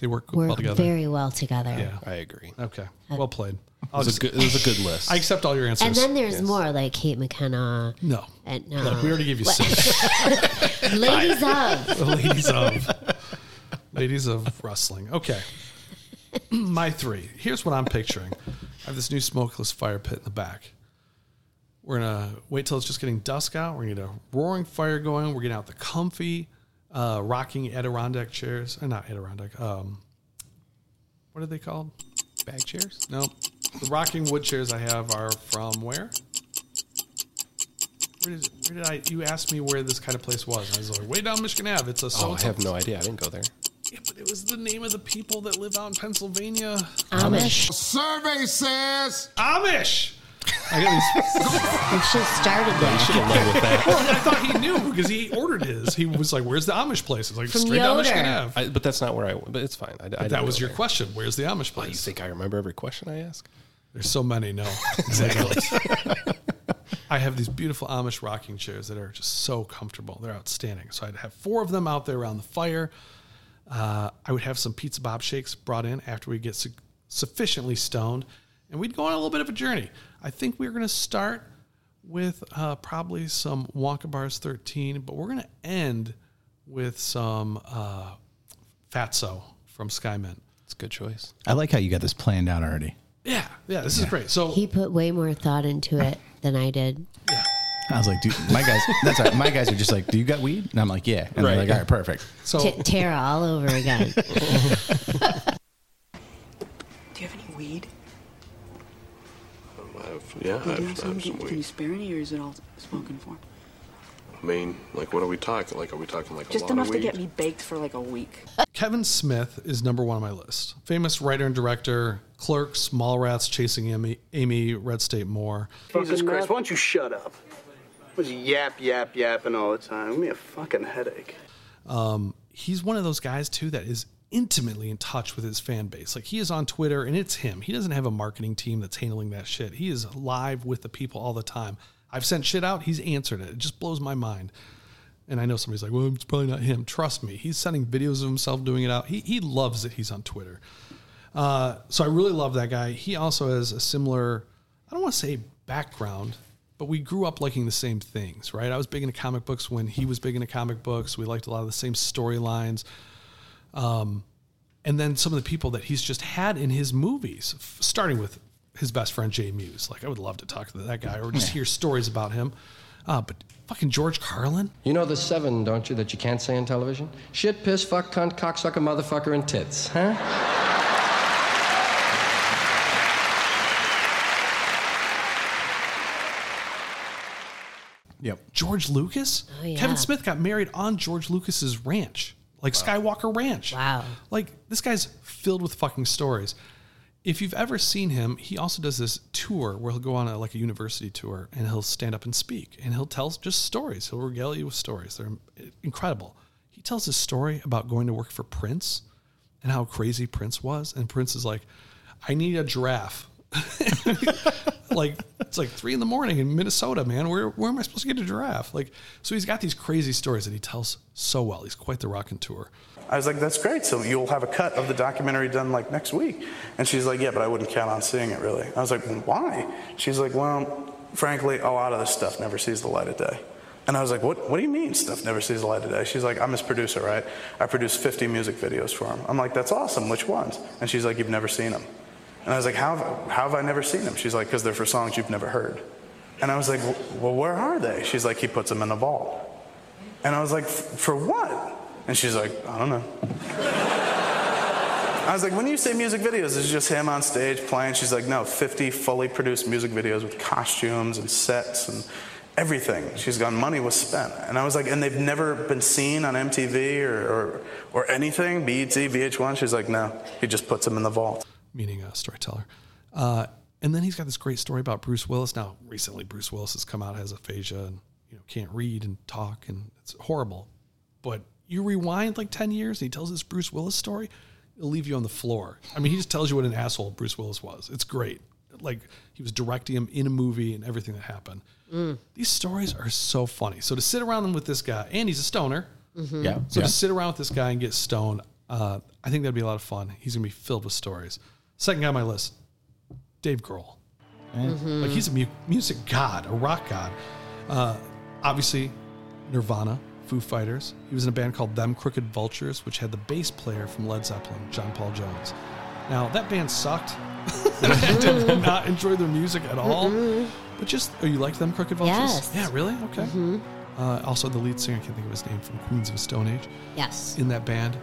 They work, work well together. very well together. yeah. I agree. Okay. Well played. It I'll was, a good, it was a good list. I accept all your answers. And then there's Yes. more like Kate McKinnon. no. And no, Look, we already gave you six. ladies of. Ladies of ladies of wrestling. Okay. My three. Here's what I'm picturing. I have this new smokeless fire pit in the back. We're gonna wait till it's just getting dusk out. We're gonna get a roaring fire going. We're getting out the comfy, uh, rocking Adirondack chairs. Uh, not Adirondack. Um, what are they called? Bag chairs. No, the rocking wood chairs I have are from where? Where did, where did I? You asked me where this kind of place was. And I was like, way down Michigan Ave. It's a so. Oh, I have no idea. I didn't go there. Yeah, but it was the name of the people that live out in Pennsylvania. Amish. Survey says Amish. I got these. You should have started You that. should have led with that. well, I thought he knew because he ordered his. He was like, "Where's the Amish place?" It's like From straight down Yoder. Michigan Ave. I, but that's not where I. But it's fine. I, I But didn't that was go your there. question. Where's the Amish Oh, you think I remember every question I ask? There's so many. No, exactly. I have these beautiful Amish rocking chairs that are just so comfortable. They're outstanding. So I'd have four of them out there around the fire. Uh, I would have some pizza bob shakes brought in after we get su- sufficiently stoned, and we'd go on a little bit of a journey. I think we're going to start with uh, probably some Wonka Bars 13, but we're going to end with some uh, Fatso from Skymint. It's a good choice. I like how you got this planned out already. Yeah, yeah, this is great. So He put way more thought into it than I did. Yeah. I was like, dude, my guys, that's all right. My guys are just like, do you got weed? And I'm like, yeah. And they're Right. like, all right, perfect. so T- Tara all over again. Do you have any weed? Yeah, I've, I've some? some Can, can you spare any, or is it all spoken for? I mean, like, what are we talking? Like, are we talking like a Just lot enough of to get me baked for like a week. Kevin Smith is number one on my list. Famous writer and director, Clerks, Mallrats, Chasing Amy, Amy Red State Moore. Jesus Christ, why don't you shut up? Was yap, yap, yapping all the time? Give me a fucking headache. Um, he's one of those guys too that is intimately in touch with his fan base. Like he is on Twitter and it's him. He doesn't have a marketing team that's handling that shit. He is live with the people all the time. I've sent shit out, he's answered it. It just blows my mind. And I know somebody's like, well, it's probably not him. Trust me, he's sending videos of himself doing it out. He, he loves that he's on Twitter. Uh, so I really love that guy. He also has a similar, I don't want to say background, but we grew up liking the same things, right? I was big into comic books when he was big into comic books. We liked a lot of the same storylines. Um, and then some of the people that he's just had in his movies, f- starting with his best friend Jay Mewes. Like I would love to talk to that guy or just hear stories about him. Uh, but fucking George Carlin, You know the seven, don't you, that you can't say on television? Shit, piss, fuck, cunt, cocksucker, motherfucker, and tits, huh? Yep. George Lucas. Oh, yeah. Kevin Smith got married on George Lucas's ranch, like Skywalker Ranch. Wow. Like this guy's filled with fucking stories. If you've ever seen him, he also does this tour where he'll go on a, like a university tour and he'll stand up and speak and he'll tell just stories. He'll regale you with stories. They're incredible. He tells his story about going to work for Prince and how crazy Prince was. And Prince is like, I need a giraffe. like it's like three in the morning in Minnesota, man. Where where am I supposed to get a giraffe? Like, so he's got these crazy stories that he tells so well. He's quite the rockin' tour. I was like, that's great. So you'll have a cut of the documentary done like next week. And she's like, yeah, but I wouldn't count on seeing it really. I was like, well, why? She's like, well, frankly, a lot of this stuff never sees the light of day. And I was like, what, what do you mean stuff never sees the light of day? She's like, I'm his producer, right? I produce 50 music videos for him. I'm like, that's awesome. Which ones? And she's like, you've never seen them. And I was like, how, have- how have I never seen them? She's like, because they're for songs you've never heard. And I was like, well, where are they? She's like, he puts them in a vault. And I was like, for what? And she's like, I don't know. I was like, when you say music videos, is it just him on stage playing? She's like, no, 50 fully produced music videos with costumes and sets and everything. She's gone, money was spent. And I was like, and they've never been seen on MTV or, or, or anything, BET, VH1? She's like, no, he just puts them in the vault. Meaning a storyteller. Uh, and then he's got this great story about Bruce Willis. Now, recently, Bruce Willis has come out has aphasia and you know can't read and talk, and it's horrible. But you rewind like ten years, and he tells this Bruce Willis story. It'll leave you on the floor. I mean, he just tells you what an asshole Bruce Willis was. It's great. Like he was directing him in a movie and everything that happened. Mm. These stories are so funny. So to sit around with this guy, and he's a stoner. Mhm. Yeah, So yeah. to sit around with this guy and get stoned, uh, I think that'd be a lot of fun. He's gonna be filled with stories. Second guy on my list, Dave Grohl. Mhm. Like he's a mu- music god, a rock god. Uh, obviously, Nirvana, Foo Fighters. He was in a band called Them Crooked Vultures, which had the bass player from Led Zeppelin, John Paul Jones. Now that band sucked. I did not enjoy their music at all. Mm-mm. But just, oh, you like Them Crooked Vultures? Yes. Yeah, really? Okay. Mhm. Uh, also, the lead singer, I can't think of his name, from Queens of the Stone Age. Yes. In that band.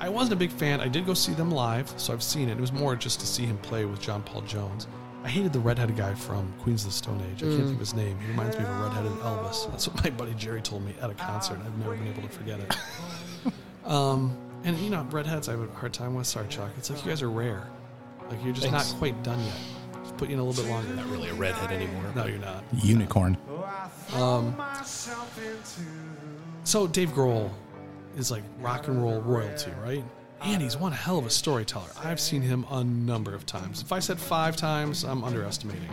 I wasn't a big fan. I did go see them live, so I've seen it. It was more just to see him play with John Paul Jones. I hated the redheaded guy from Queens of the Stone Age. I can't Mm. think of his name. He reminds me of a redheaded Elvis. That's what my buddy Jerry told me at a concert. I've never been able to forget it. um, and you know, redheads I have a hard time with. Sorry, Chuck. It's like you guys are rare. Like you're just Thanks. not quite done yet. Just put you in a little bit longer. Not really a redhead anymore. No, you're not. Unicorn. Um, so Dave Grohl is like rock and roll royalty, right? And he's one hell of a storyteller. I've seen him a number of times. If I said five times, I'm underestimating.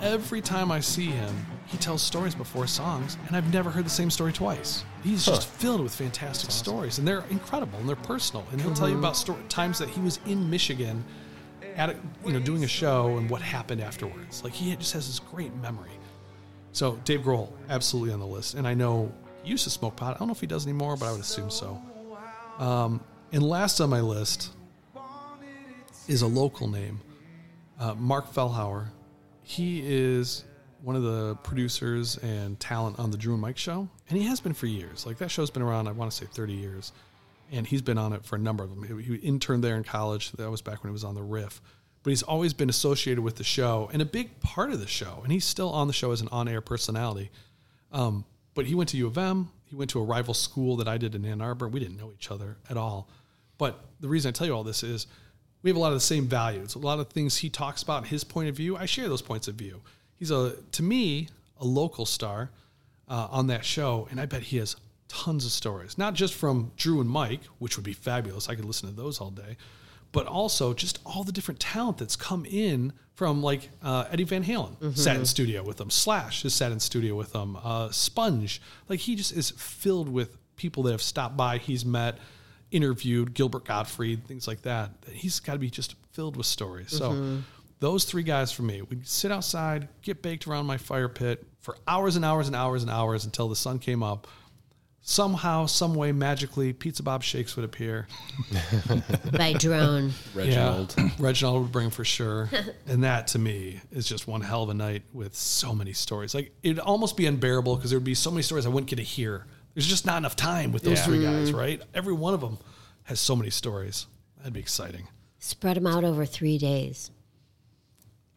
Every time I see him, he tells stories before songs, and I've never heard the same story twice. He's just filled with fantastic stories, and they're incredible and they're personal. And he'll tell you about times that he was in Michigan, at a, you know, doing a show and what happened afterwards. Like he just has this great memory. So Dave Grohl, absolutely on the list. And I know used to smoke pot. I don't know if he does anymore, but I would assume so. Um, and last on my list is a local name, uh, Marc Fellhauer. He is one of the producers and talent on the Drew and Mike show, and he has been for years. Like that show's been around, I want to say 30 years, and he's been on it for a number of them. He, he interned there in college. That was back when he was on the Riff. But he's always been associated with the show and a big part of the show, and he's still on the show as an on-air personality. Um, but he went to U of M. He went to a rival school that I did in Ann Arbor. We didn't know each other at all. But the reason I tell you all this is we have a lot of the same values. A lot of things he talks about, his point of view, I share those points of view. He's a, to me, a local star uh, on that show, and I bet he has tons of stories, not just from Drew and Mike, which would be fabulous. I could listen to those all day, but also just all the different talent that's come in from like uh, Eddie Van Halen sat in studio with them. Slash has sat in studio with them. Uh, Sponge, like he just is filled with people that have stopped by. He's met, interviewed Gilbert Gottfried, things like that. He's got to be just filled with stories. So Mhm. those three guys for me, we'd sit outside, get baked around my fire pit for hours and hours and hours and hours until the sun came up. Somehow, some way, magically, Pizza Bob Shakes would appear. By drone. Reginald. Yeah, Reginald would bring for sure. and that to me is just one hell of a night with so many stories. Like it'd almost be unbearable because there would be so many stories I wouldn't get to hear. There's just not enough time with those Yeah. three guys, Mhm. right? Every one of them has so many stories. That'd be exciting. Spread them out over three days.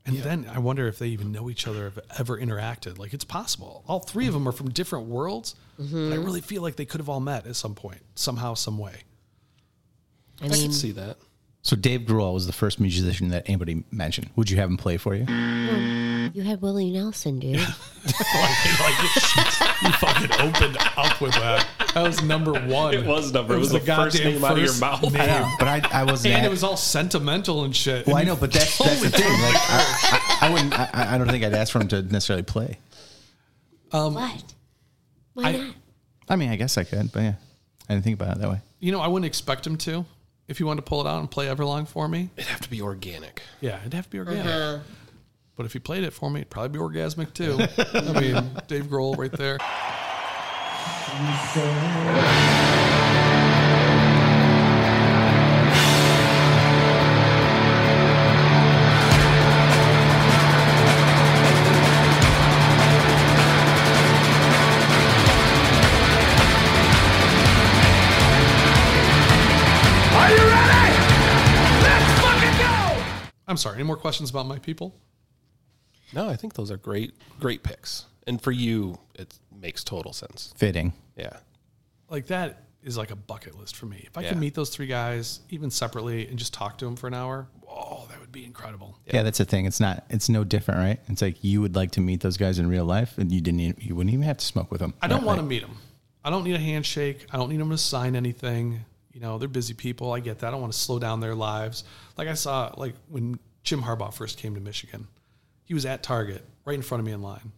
And then I wonder if they even know each other, have ever interacted. Like it's possible. All three of them are from different worlds. But I mm-hmm. really feel like they could have all met at some point, somehow, some way. I I mean, can see that. So Dave Grohl was the first musician that anybody mentioned. Would you have him play for you? You had Willie Nelson, dude. like, like you fucking opened up with that. That was number one. It was number- it was the first goddamn name out of your mouth. name. I but I, I wasn't. and at- it was all sentimental and shit. well, I know, you but that's that's the thing. Like, I, I, I wouldn't. I, I don't think I'd ask for him to necessarily play. Um, what? Why not? I mean, I guess I could, but yeah, I didn't think about it that way. You know, I wouldn't expect him to. If you wanted to pull it out and play Everlong for me, It'd have to be organic. yeah, it'd have to be organic. Uh-huh. But if you played it for me, it'd probably be orgasmic too. I mean, Dave Grohl right there. I'm sorry. Any more questions about my people? No, I think those are great, great picks. And for you, it makes total sense. Fitting. Yeah. Like that is like a bucket list for me. If I Yeah. can meet those three guys, even separately, and just talk to them for an hour, oh, that would be incredible. Yeah. that's the thing. It's not. It's no different, right? It's like you would like to meet those guys in real life, and you didn't. Even, you wouldn't even have to smoke with them. I don't want to meet them. I don't need a handshake. I don't need them to sign anything. You know, they're busy people. I get that. I don't want to slow down their lives. Like I saw, like when Jim Harbaugh first came to Michigan, he was at Target right in front of me in line.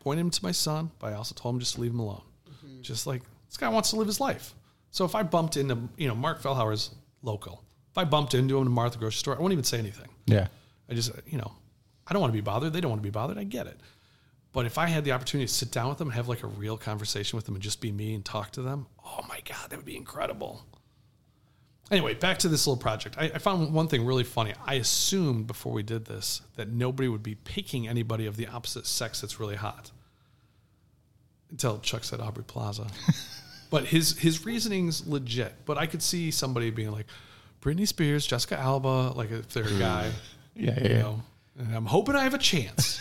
Pointed him to my son, but I also told him just to leave him alone. Mm-hmm. Just like this guy wants to live his life. So if I bumped into, you know, Marc Fellhauer's local. If I bumped into him in Martha grocery store, I wouldn't even say anything. Yeah. I just, you know, I don't want to be bothered. They don't want to be bothered. I get it. But if I had the opportunity to sit down with them and have like a real conversation with them and just be me and talk to them, oh my God, that would be incredible. Anyway, back to this little project. I, I found one thing really funny. I assumed before we did this that nobody would be picking anybody of the opposite sex that's really hot. Until Chuck said Aubrey Plaza. but his his reasoning's legit. But I could see somebody being like, Britney Spears, Jessica Alba, like if they're a guy. Yeah, you yeah. know, and I'm hoping I have a chance.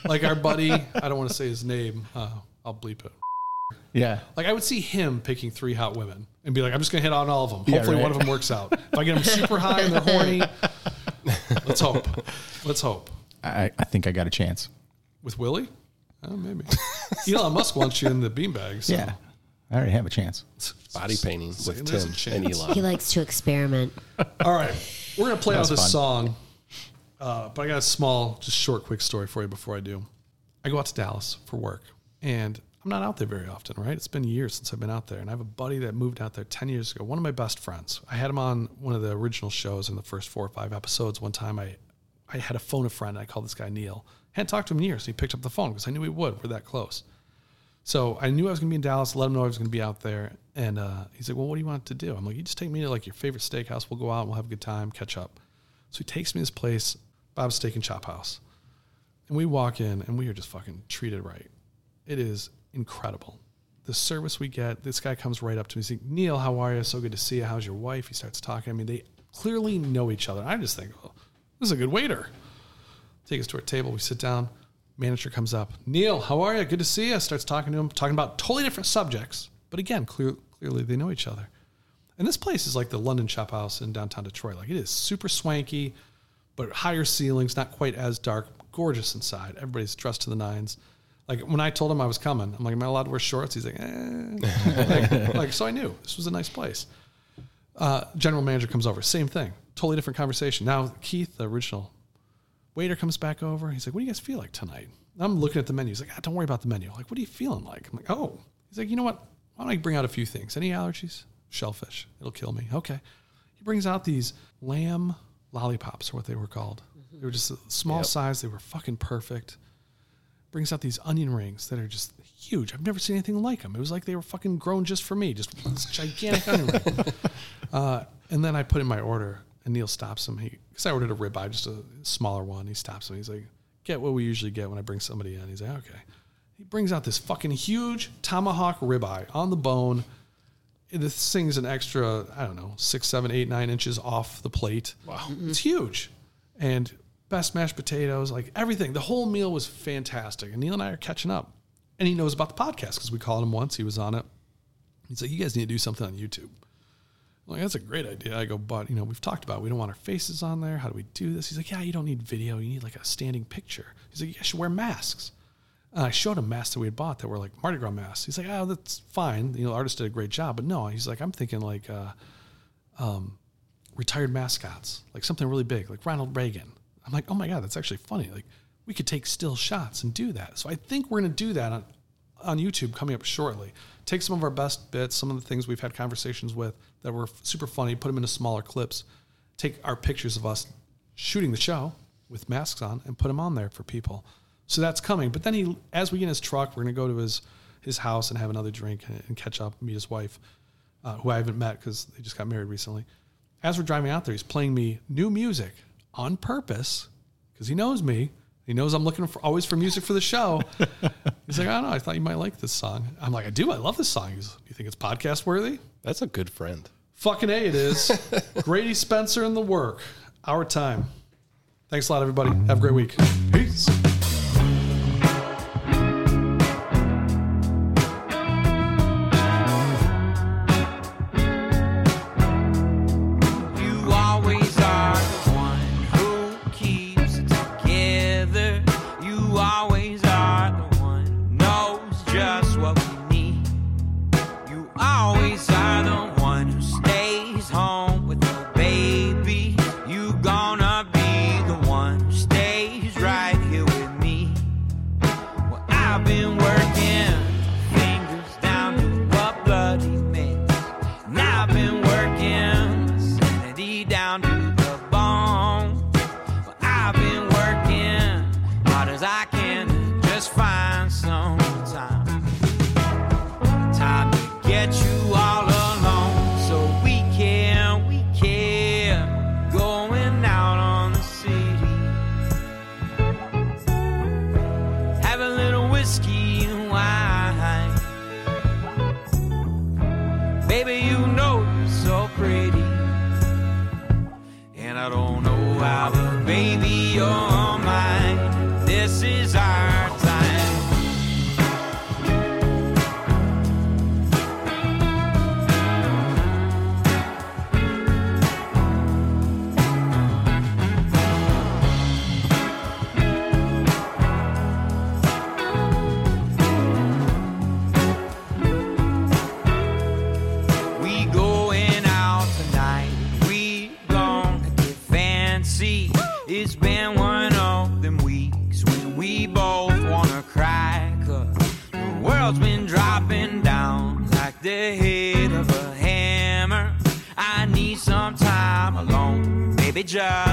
like our buddy, I don't want to say his name. Uh, I'll bleep it. Yeah. Like I would see him picking three hot women and be like, I'm just gonna hit on all of them. Yeah, Hopefully right. one of them works out. If I get them super high and they're horny, let's hope. Let's hope. I, I think I got a chance. With Willie? Oh, maybe. Elon Musk wants you in the beanbag. So. Yeah. I already have a chance. Body painting Saying with there's a Tim and. Elon. He likes to experiment. All right, we're gonna play out this fun. song, uh, but I got a small, just short, quick story for you before I do. I go out to Dallas for work, and I'm not out there very often. Right? It's been years since I've been out there, and I have a buddy that moved out there ten years ago. One of my best friends. I had him on one of the original shows in the first four or five episodes. One time, I I had a phone a friend. I called this guy Neil. Hadn't talked to him in years. He picked up the phone because I knew he would. We're that close. So I knew I was going to be in Dallas. Let him know I was going to be out there. And uh, he's like, "Well, what do you want to do?" I'm like, "You just take me to like your favorite steakhouse. We'll go out. and We'll have a good time, catch up." So he takes me to this place, Bob's Steak and Chop House, and we walk in, and we are just fucking treated right. It is incredible. The service we get. This guy comes right up to me. He's like, "Neil, how are you? So good to see you. How's your wife?" He starts talking. I mean, they clearly know each other. I just think, "Oh, this is a good waiter." Take us to our table. We sit down. Manager comes up. Neil, how are you? Good to see you. Starts talking to him, talking about totally different subjects. But again, clear, clearly they know each other. And this place is like the London Chop House in downtown Detroit. Like it is super swanky, but higher ceilings, not quite as dark, gorgeous inside. Everybody's dressed to the nines. Like when I told him I was coming, I'm like, am I allowed to wear shorts? He's like, eh. like, like, so I knew this was a nice place. Uh, general manager comes over, same thing, totally different conversation. Now Keith, the original waiter, comes back over. He's like, "What do you guys feel like tonight?" I'm looking at the menu. He's like, ah, "Don't worry about the menu." I'm like, what are you feeling like? I'm like, "Oh." He's like, "You know what? Why don't I bring out a few things? Any allergies? Shellfish. It'll kill me." Okay. He brings out these lamb lollipops, or what they were called. They were just a small Yep. size. They were fucking perfect. Brings out these onion rings that are just huge. I've never seen anything like them. It was like they were fucking grown just for me. Just this gigantic onion ring. Uh, and then I put in my order, and Neil stops him. He because I ordered a ribeye, just a smaller one. He stops him. He's like, "Get what we usually get when I bring somebody in." He's like, "Okay." He brings out this fucking huge tomahawk ribeye on the bone. This thing's an extra, I don't know, six, seven, eight, nine inches off the plate. Wow, it's huge, and best mashed potatoes, like everything. The whole meal was fantastic, and Neil and I are catching up. And he knows about the podcast because we called him once. He was on it. He's like, "You guys need to do something on YouTube." I'm like, that's a great idea. I go, but you know, we've talked about it. we don't want our faces on there. How do we do this? He's like, yeah, you don't need video. You need like a standing picture. He's like, you should wear masks. And I showed him masks that we had bought that were like Mardi Gras masks. He's like, oh, that's fine. You know, the artist did a great job. But no, he's like, I'm thinking like uh, um, retired mascots, like something really big, like Ronald Reagan. I'm like, oh my God, that's actually funny. Like we could take still shots and do that. So I think we're going to do that on, on YouTube coming up shortly. Take some of our best bits, some of the things we've had conversations with that were super funny, put them into smaller clips, take our pictures of us shooting the show with masks on and put them on there for people. So that's coming. But then he, as we get in his truck, we're going to go to his, his house and have another drink and, and catch up, meet his wife, uh, who I haven't met because they just got married recently. As we're driving out there, he's playing me new music on purpose because he knows me. He knows I'm looking for always for music for the show. He's like, I don't know. I thought you might like this song. I'm like, I do. I love this song. He's, you think it's podcast worthy? That's a good friend. Fucking A, it is. Grady Spencer and the work. Our time. Thanks a lot, everybody. Have a great week. Peace.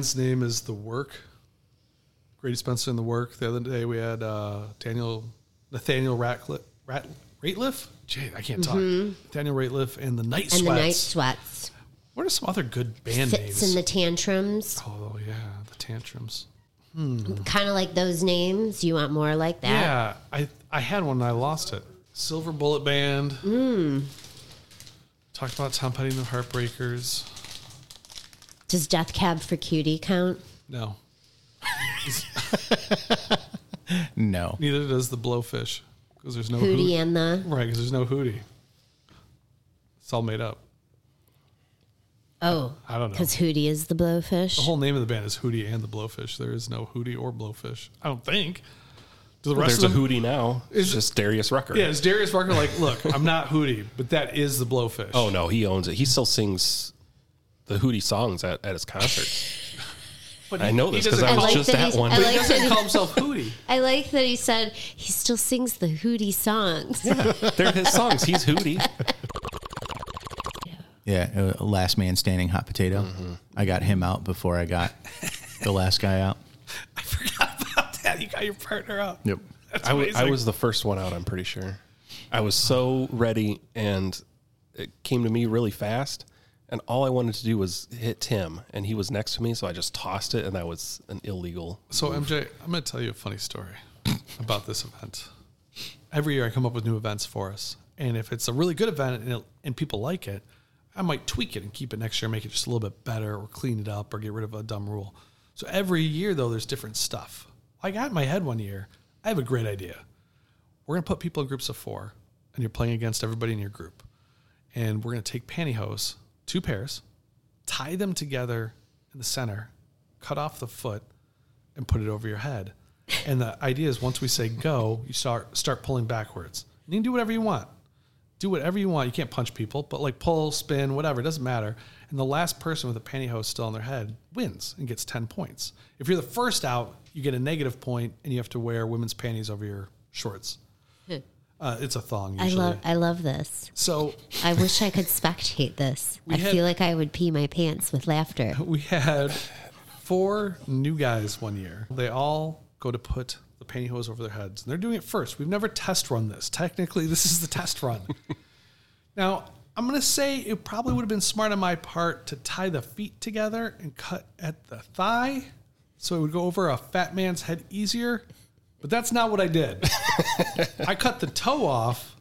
band's name is The Work. Grady Spencer and The Work. The other day we had uh, Daniel Nathaniel Ratcliffe. Rat, Rateliff? Jay, I can't talk. Mhm. Daniel Rateliff and the Night Sweats. and the night sweats. What are some other good band Fitz names? and the tantrums. oh yeah, the tantrums. Hmm. Kind of like those names. You want more like that? Yeah, I I had one and I lost it. Silver Bullet Band. Mm. Talked about Tom Petty and the Heartbreakers. Does Death Cab for Cutie count? No. No. Neither does the Blowfish because there's no Hootie Hoot- and the- right because there's no Hootie. It's all made up. Oh, I don't know. Because Hootie is the blowfish. The whole name of the band is Hootie and the Blowfish. There is no Hootie or Blowfish. I don't think. Do the Well, rest there's of a Hootie now. It's Is- just Darius Rucker. Yeah, is Darius Rucker like, look, I'm not Hootie, but that is the Blowfish. Oh no, he owns it. He still sings the Hootie songs at, at his concerts. But I know this because I was call- just that at one. I But like he doesn't call himself Hootie. I like that he said he still sings the Hootie songs. They're his songs. He's Hootie. Yeah, uh, last man standing, hot potato. Mm-hmm. I got him out before I got the last guy out. I forgot about that. you got your partner out. Yep. That's I, w- I was the first one out. I'm pretty sure. I was so ready, and it came to me really fast. And all I wanted to do was hit Tim, and he was next to me, so I just tossed it, and that was an illegal. So move. MJ, I'm going to tell you a funny story about this event. Every year I come up with new events for us, and if it's a really good event and, it, and people like it, I might tweak it and keep it next year, make it just a little bit better, or clean it up, or get rid of a dumb rule. So every year though, there's different stuff. I got in my head one year. I have a great idea. We're going to put people in groups of four, and you're playing against everybody in your group, and we're going to take pantyhose, two pairs, tie them together in the center, cut off the foot, and put it over your head. And the idea is once we say go, you start start pulling backwards. You can do whatever you want. Do whatever you want. You can't punch people, but like pull, spin, whatever, it doesn't matter. And the last person with a pantyhose still on their head wins and gets 10 points. If you're the first out, you get a negative point and you have to wear women's panties over your shorts. Uh, it's a thong I love I love this. So I wish I could spectate this. I had- feel like I would pee my pants with laughter. we had four new guys one year. They all go to put the pantyhose over their heads, and they're doing it first. We've never test run this. Technically, this is the test run. now, I'm going to say it probably would have been smart on my part to tie the feet together and cut at the thigh so it would go over a fat man's head easier. But that's not what I did. I cut the toe off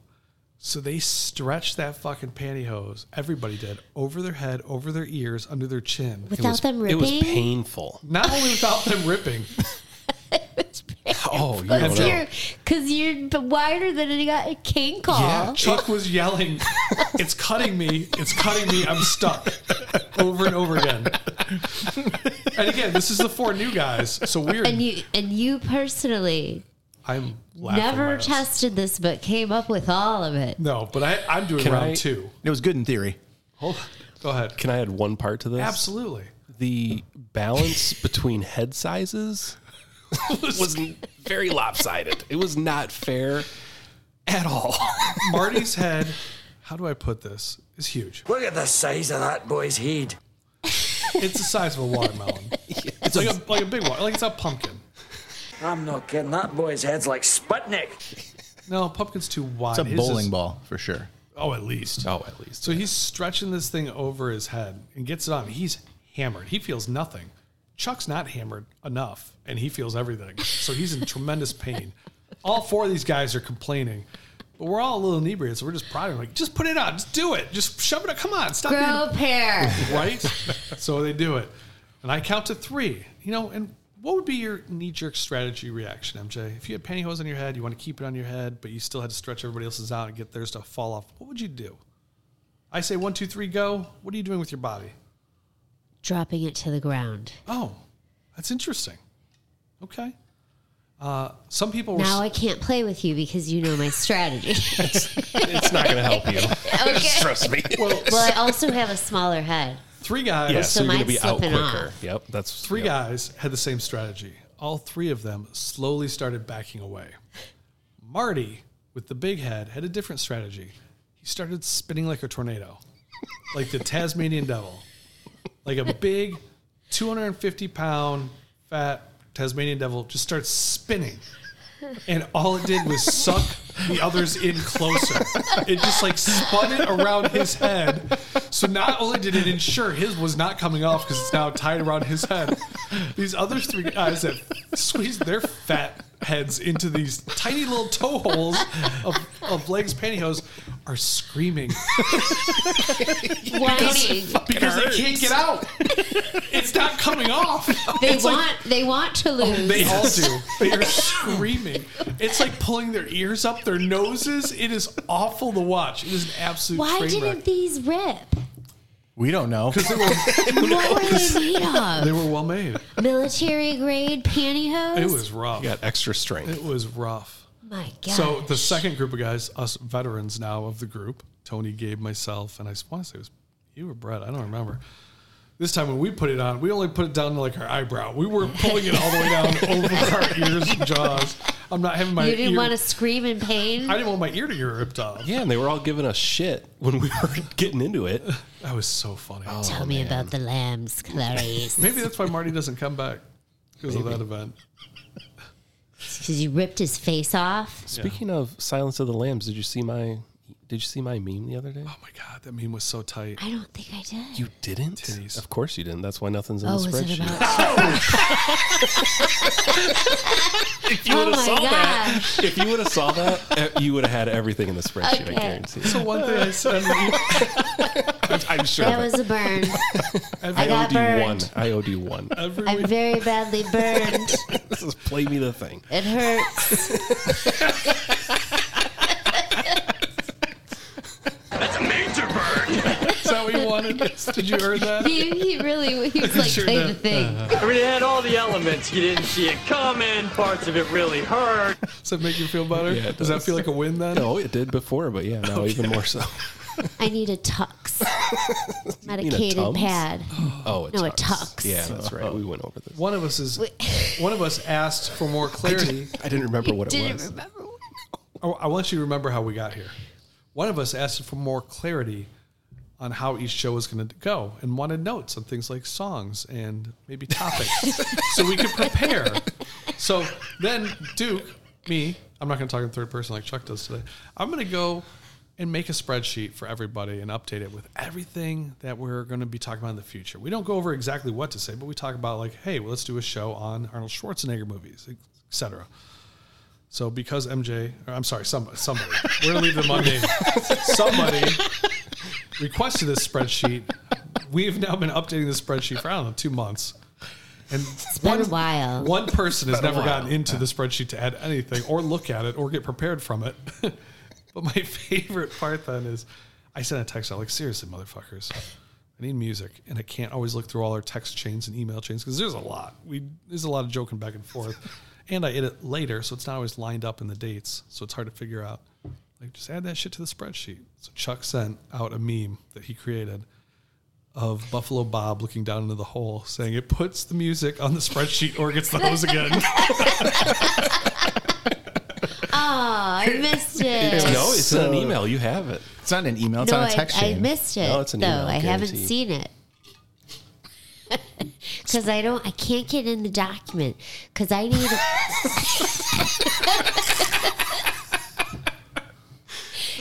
so they stretched that fucking pantyhose. Everybody did over their head, over their ears, under their chin. Without them ripping, It was painful. Not only without them ripping. Oh, you Because you're, cause you're b- wider than a guy- a king call. Yeah, Chuck was yelling, "It's cutting me! It's cutting me! I'm stuck!" over and over again. and again, this is the four new guys, so we're. And you and you personally I'm laughing my never ass. tested this, but came up with all of it. No, but I, I'm doing Can round I- two. It was good in theory. Hold on. Go ahead. Can I add one part to this? Absolutely. The balance between head sizes was very lopsided. It was not fair at all. Marty's head. How do I put this? Is huge. Look at the size of that boy's head. It's the size of a watermelon. It's like a like a big one. Like it's a pumpkin. I'm not kidding. That boy's head's like Sputnik. No, pumpkin's too wide. It's a His bowling is- ball for sure. Oh, at least. Oh, at least. So he's stretching this thing over his head and gets it on. He's hammered. He feels nothing. Chuck's not hammered enough, and he feels everything. So he's in tremendous pain. All four of these guys are complaining, but we're all a little inebriated, so we're just prodding, like, just put it on, just do it, just shove it. up. Come on, stop. Grow pair. right? so they do it, and I count to three. You know, and what would be your knee-jerk strategy reaction, MJ? If you had pantyhose on your head, you want to keep it on your head, but you still had to stretch everybody else's out and get theirs to fall off. What would you do? I say one, two, three, go. What are you doing with your body? Dropping it to the ground. Oh, that's interesting. Okay. Uh, some people were. Now I can't play with you because you know my strategy. It's not going to help you. Okay. Trust me. well, well, I also have a smaller head. three guys. yeah, so so, you're going to be out quicker. off. Yep, that's Three yep. guys had the same strategy. All three of them slowly started backing away. Marty, with the big head, had a different strategy. He started spinning like a tornado, like the Tasmanian devil, like a big 250 pound fat Tasmanian devil just starts spinning. And all it did was suck the others in closer. It just like spun it around his head. So not only did it ensure his was not coming off because it's now tied around his head, these other three guys that squeezed their fat heads into these tiny little toe holes of, of legs pantyhose are screaming Whining. because they can't get out. It's not coming off. They It's like- want they want to oh, lose. they all do. They are screaming. It's like pulling their ears up their noses. It is awful to watch. It is an absolute Why train didn't wreck. these rip? We don't know. Because they were, What were they made of? they were well made. Military grade pantyhose. It was rough. You got extra strength. It was rough. My God. So the second group of guys, us veterans now of the group, Tony, Gabe, myself, and I want to say it was you or Brett. I don't remember. This time when we put it on, we only put it down to like our eyebrow. We were pulling it all the way down over our ears and jaws. I'm not having my you didn't ear. want to scream in pain. I didn't want my ear to get ripped off. Yeah, and they were all giving us shit when we were getting into it. That was so funny. Oh, Tell me about the lambs, Clarice. Maybe that's why Marty doesn't come back because of that event. Because you ripped his face off. Speaking of Silence of the Lambs, did you see my did you see my meme the other day? Oh my god, that meme was so tight. I don't think I did. You didn't? Of course you didn't. That's why nothing's in Oh, the was it spreadsheet. about? if you Oh would have my saw that, if you would have saw that, uh, you would have had everything in the spreadsheet. I Okay. guarantee. So one thing I said, I'm, I'm sure. That of it. was a burn. I I got owed you one. burned. I owed you one. I'm very badly burned. this is play me the thing. It hurts. That's a major burn. Is that what you wanted? Did you hear that? he, he really he was like Sure play the thing. Uh-huh. I mean, it had all the elements. You didn't see it coming. Parts of it really hurt. Does that make you feel better? Yeah, it does. that feel like a win then? No, it did before, but yeah, now even more so. I need a tux. mean a Medicated pad. Oh, a no, a tux. tux. Yeah, that's right. We went over this. One of us is. One of us asked for more clarity. I didn't remember what it Didn't was. remember. I I want you to remember how we got here. One of us asked for more clarity on how each show was going to go and wanted notes on things like songs and maybe topics so we could prepare. So then Duke, me, I'm not going to talk in third person like Chuck does today. I'm going to go and make a spreadsheet for everybody and update it with everything that we're going to be talking about in the future. We don't go over exactly what to say, but we talk about like, hey, well, let's do a show on Arnold Schwarzenegger movies, etc. So because MJ, or I'm sorry, somebody, somebody, we're gonna leave them unnamed. somebody requested this spreadsheet. We've now been updating this spreadsheet for I don't know two months, and It's been a while. one person has never gotten into the spreadsheet to add anything or look at it or get prepared from it. but my favorite part then is I sent a text out like, seriously, motherfuckers, I need music, and I can't always look through all our text chains and email chains because there's a lot. We there's a lot of joking back and forth, and I edit later, so it's not always lined up in the dates, so it's hard to figure out. Like, just add that shit to the spreadsheet. So Chuck sent out a meme that he created of Buffalo Bob looking down into the hole, saying it puts the music on the spreadsheet or gets the hose again. Oh, I missed it. no, it's in an email. You have it. It's not an email. It's no, on a I, text I chain. missed it. No, it's an though. email, No, I haven't seen it. Because I don't, I can't get in the document. Because I need.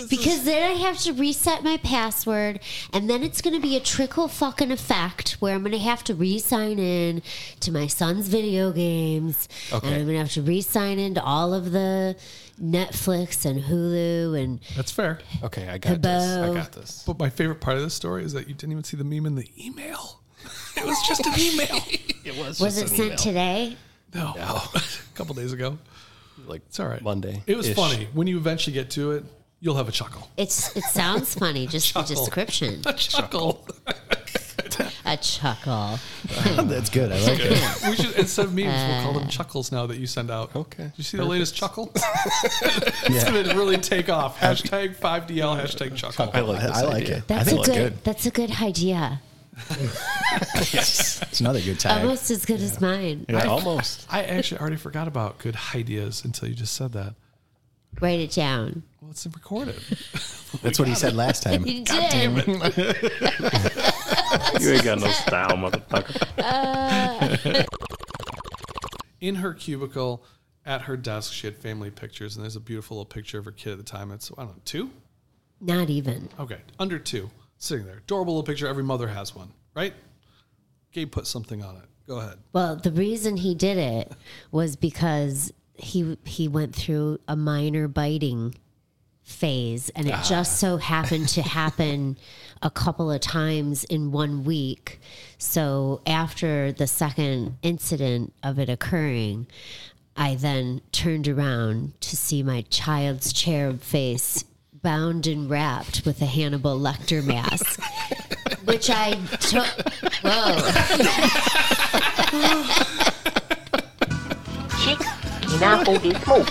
Because then I have to reset my password, and then it's going to be a trickle fucking effect where I'm going to have to re-sign in to my son's video games, and I'm going to have to re-sign into all of the Netflix and Hulu and That's fair. Okay, I got this. I got this. But my favorite part of this story is that you didn't even see the meme in the email. It was just an email. It was. was just it an sent email. today? No, a couple days ago. Like It's all right. Monday. It was funny. When you eventually get to it, you'll have a chuckle. It's it sounds funny, just the Chuckle. description. A chuckle. A chuckle. That's good. I like it. we should instead of memes, we'll call Uh. them chuckles now that you send out. Okay. Did you see the latest chuckle? it's gonna really take off. Hashtag 5DL, hashtag chuckle. I like. This I like idea. it. That's I a think good, it's good. That's a good idea. yes. It's another good tag. Almost as good as mine. Yeah, almost. I actually already forgot about good ideas until you just said that. Write it down. Well, it's recorded. That's what he said last time. You God damn did. it. You ain't got no style, motherfucker. in her cubicle at her desk, she had family pictures, and there's a beautiful little picture of her kid at the time. It's I don't know two, Not even. okay, under two, sitting there. Adorable little picture. Every mother has one, right? Gabe put something on it. Go ahead. Well, the reason he did it was because he he went through a minor biting phase and it Ah. just so happened to happen a couple of times in one week. So after the second incident of it occurring, I then turned around to see my child's cherub face bound and wrapped with a Hannibal Lecter mask, which I took. Whoa. Chick in apple is smoke.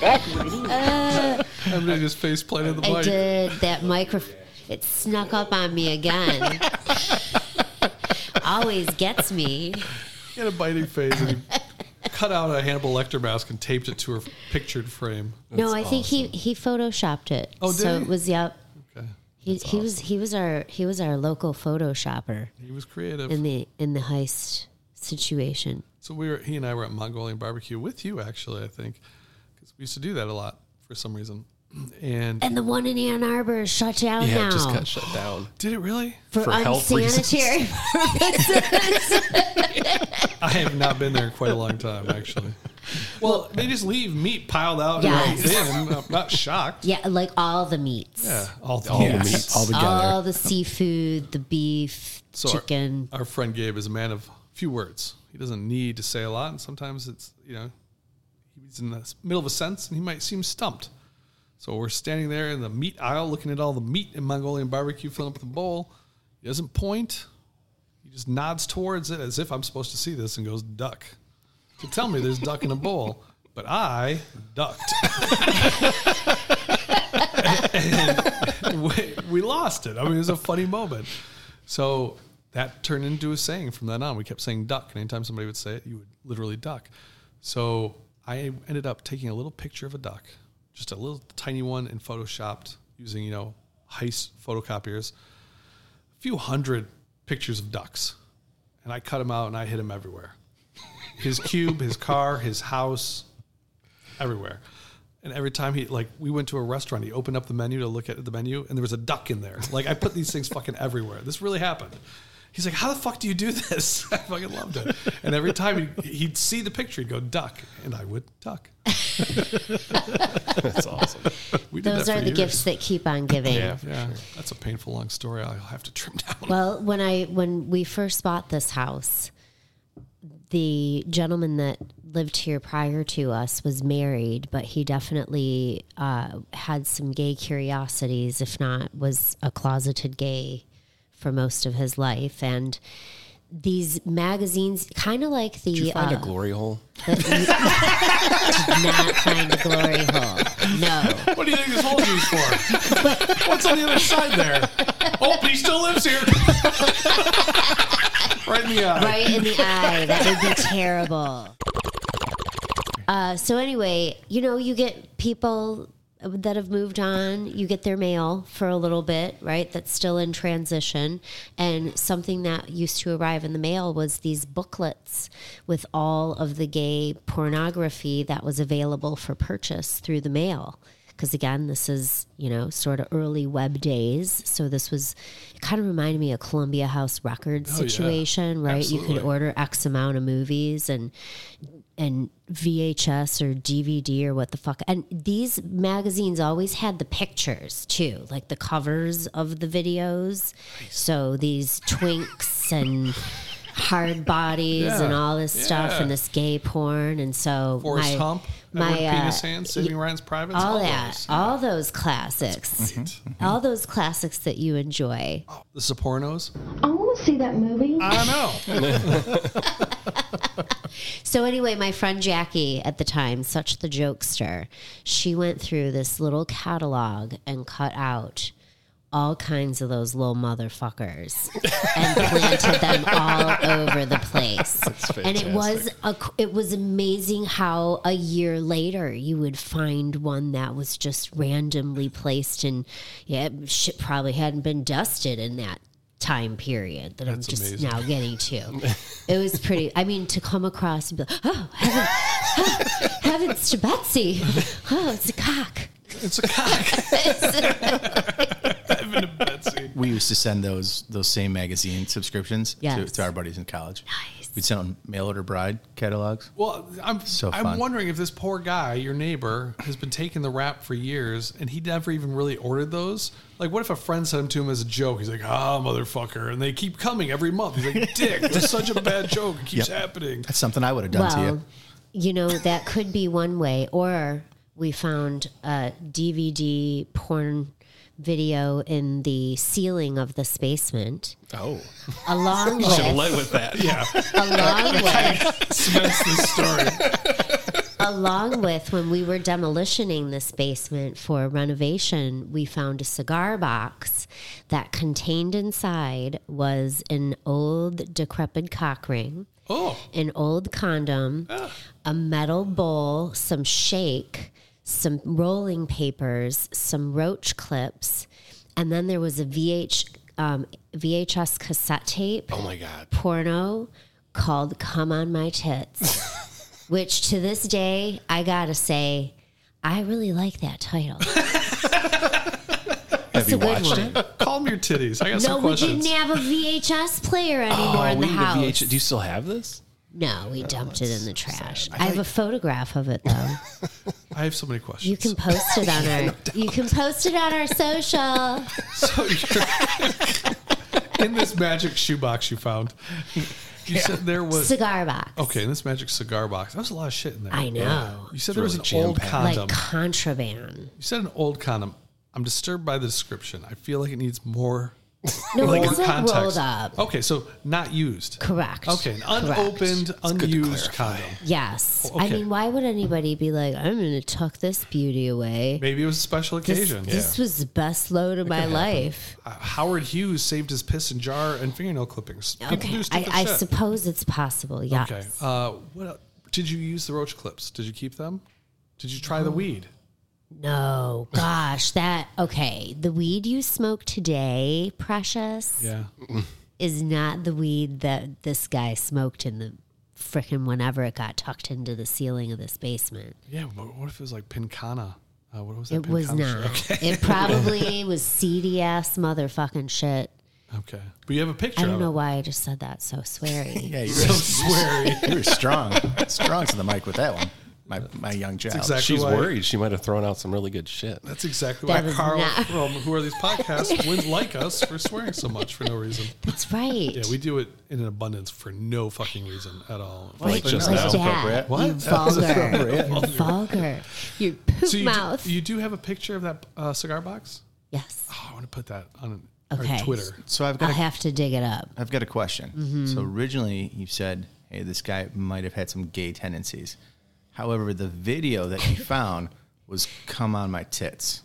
That's what it is. Uh, Everybody just face planted the I mic. did that micro. It snuck up on me again. Always gets me. He had a biting phase, and he cut out a Hannibal Lecter mask and taped it to her pictured frame. no, I think he he photoshopped it. Oh, did so he? it was yep. Okay. He, he was he was our he was our local photoshopper. He was creative. in the in the heist situation. So we were he and I were at Mongolian barbecue with you actually, I think, because we used to do that a lot for some reason. And And the one in Ann Arbor is shut down Yeah, now it just got shut down. Did it really? for, unsanitary purposes. I have not been there in quite a long time, actually. Well, they just leave meat piled out Yes. in a. I'm not shocked. yeah, like all the meats. Yeah, all the All the meats. All together. All the seafood, the beef, So our- chicken. Our, friend Gabe is a man of few words. He doesn't need to say a lot, and sometimes it's you know he's in the middle of a sentence and he might seem stumped. So we're standing there in the meat aisle, looking at all the meat in Mongolian barbecue, filling up the bowl. He doesn't point. He just nods towards it as if I'm supposed to see this, and goes duck. To tell me there's duck in a bowl, but I ducked. And we, we lost it. I mean, it was a funny moment. So that turned into a saying from then on. We kept saying duck, and anytime somebody would say it, you would literally duck. So I ended up taking a little picture of a duck, just a little tiny one, and photoshopped using, you know, heist photocopiers, a few hundred pictures of ducks. And I cut them out and I hid them everywhere. His cube, his car, his house, everywhere. And every time he like we went to a restaurant, he opened up the menu to look at the menu, and there was a duck in there. Like I put these things fucking everywhere. This really happened. He's like, "How the fuck do you do this?" I fucking loved it. And every time he'd, he'd see the picture, he'd go duck, and I would duck. That's awesome. We did Those that are for the years. gifts that keep on giving. Yeah, yeah. That's a painful long story. I'll have to trim down. Well, when I when we first bought this house, the gentleman that lived here prior to us was married, but he definitely uh, had some gay curiosities, if not was a closeted gay for most of his life. And these magazines, kind of like the Did you find uh, a glory hole? the- did not find a glory hole. No. What do you think this hole's used for? What's on the other side there? Oh, he still lives here. right in the eye. right in the eye. That would be terrible. Uh, so anyway, you know, you get people that have moved on. You get their mail for a little bit, right? That's still in transition. And something that used to arrive in the mail was these booklets with all of the gay pornography that was available for purchase through the mail. Because again, this is, you know, sort of early web days. So this was, it kind of reminded me of Columbia House Records Oh, yeah. situation, right? You could order X amount of movies and and VHS or DVD or what the fuck. And these magazines always had the pictures too, like the covers of the videos. So these twinks and hard bodies Yeah, and all this stuff and this gay porn. And so Forrest my, Hump, my Edward Penis uh, Hand, Saving Ryan's Privates, all, all that, those, all those classics, all those classics that you enjoy. The Sopranos. I want to see that movie. I know. So anyway, my friend Jackie at the time, such the jokester, she went through this little catalog and cut out all kinds of those little motherfuckers and planted them all over the place. And it was a, it was amazing how a year later you would find one that was just randomly placed and yeah, shit probably hadn't been dusted in that time period that That's I'm just amazing. now getting to. it was pretty. I mean, to come across and be like, oh, heaven, oh, heavens to Betsy. Oh, it's a cock. It's a cock. Evan and Betsy. We used to send those those same magazine subscriptions to, Yes. to our buddies in college. Nice. We'd send them mail order bride catalogs. Well, I'm So I'm fun. wondering if this poor guy, your neighbor, has been taking the rap for years and he never even really ordered those. Like, what if a friend sent them to him as a joke? He's like, "Ah, motherfucker," and they keep coming every month. He's like, "Dick, that's such a bad joke. It keeps Yep. happening." That's something I would have done to Well, you. you know, that could be one way. Or we found a DVD porn video in the ceiling of the basement. Oh. Along You should have with- led with that. Yeah. Along with Cements this story. along with when we were demolitioning this basement for renovation, we found a cigar box that contained inside was an old decrepit cock ring, Oh. an old condom, ah. a metal bowl, some shake, some rolling papers, some roach clips, and then there was a VH um, VHS cassette tape Oh my God. porno called Come on My Tits, which to this day, I gotta say, I really like that title. Have a you good watched one. it? Calm your titties. I got no, some we didn't have a VHS player anymore in Oh, we the house. VH. Do you still have this? No, we dumped it in the trash. I have a photograph of it though. I have so many questions. You can post it on our. You can post it on our social. So you're in this magic shoebox you found. You said there was Cigar box. Okay, in this magic cigar box, that was a lot of shit in there. I know. You said there was Really an old jam-packed. condom. Like contraband. you said an old condom. I'm disturbed by the description. I feel like it needs more. No, more it was like rolled up. Okay, so not used. Correct. Okay, an Correct. unopened, unused condom. Yes. Okay. I mean, why would anybody be like, I'm going to tuck this beauty away? Maybe it was a special This, occasion. this was the best load of my life. Uh, Howard Hughes saved his piss and jar and fingernail clippings. People Okay. I, I suppose it's possible. Yes. Okay. Uh, what el- did you use the roach clips? Did you keep them? Did you try the weed? No, gosh, that okay. The weed you smoke today, precious, Yeah. is not the weed that this guy smoked in the frickin' whenever it got tucked into the ceiling of this basement. Yeah, but what if it was like Pincana? Uh, what was that? It was Pincana not. shit? Okay. It probably was seedy ass motherfucking shit. okay. But you have a picture. I don't of know it. why I just said that so sweary. Yeah, you're So were, sweary. you were strong, strong to the mic with that one. My my young child. exactly She's why- worried. She might have thrown out some really good shit. That's exactly That why Carl not- from Who Are These Podcasts wouldn't like us for swearing so much for no reason. That's right. Yeah, we do it in an abundance for no fucking reason at all. Like, just like now. that. What? You vulgar. You vulgar. You poop So you mouth. do, you do have a picture of that uh, cigar box? yes. Oh, I want to put that on Okay. Twitter. So I've I'll got a, have to dig it up. I've got a question. Mm-hmm. So originally you said, "Hey, this guy might have had some gay tendencies." However, the video that he found was "Come on my tits."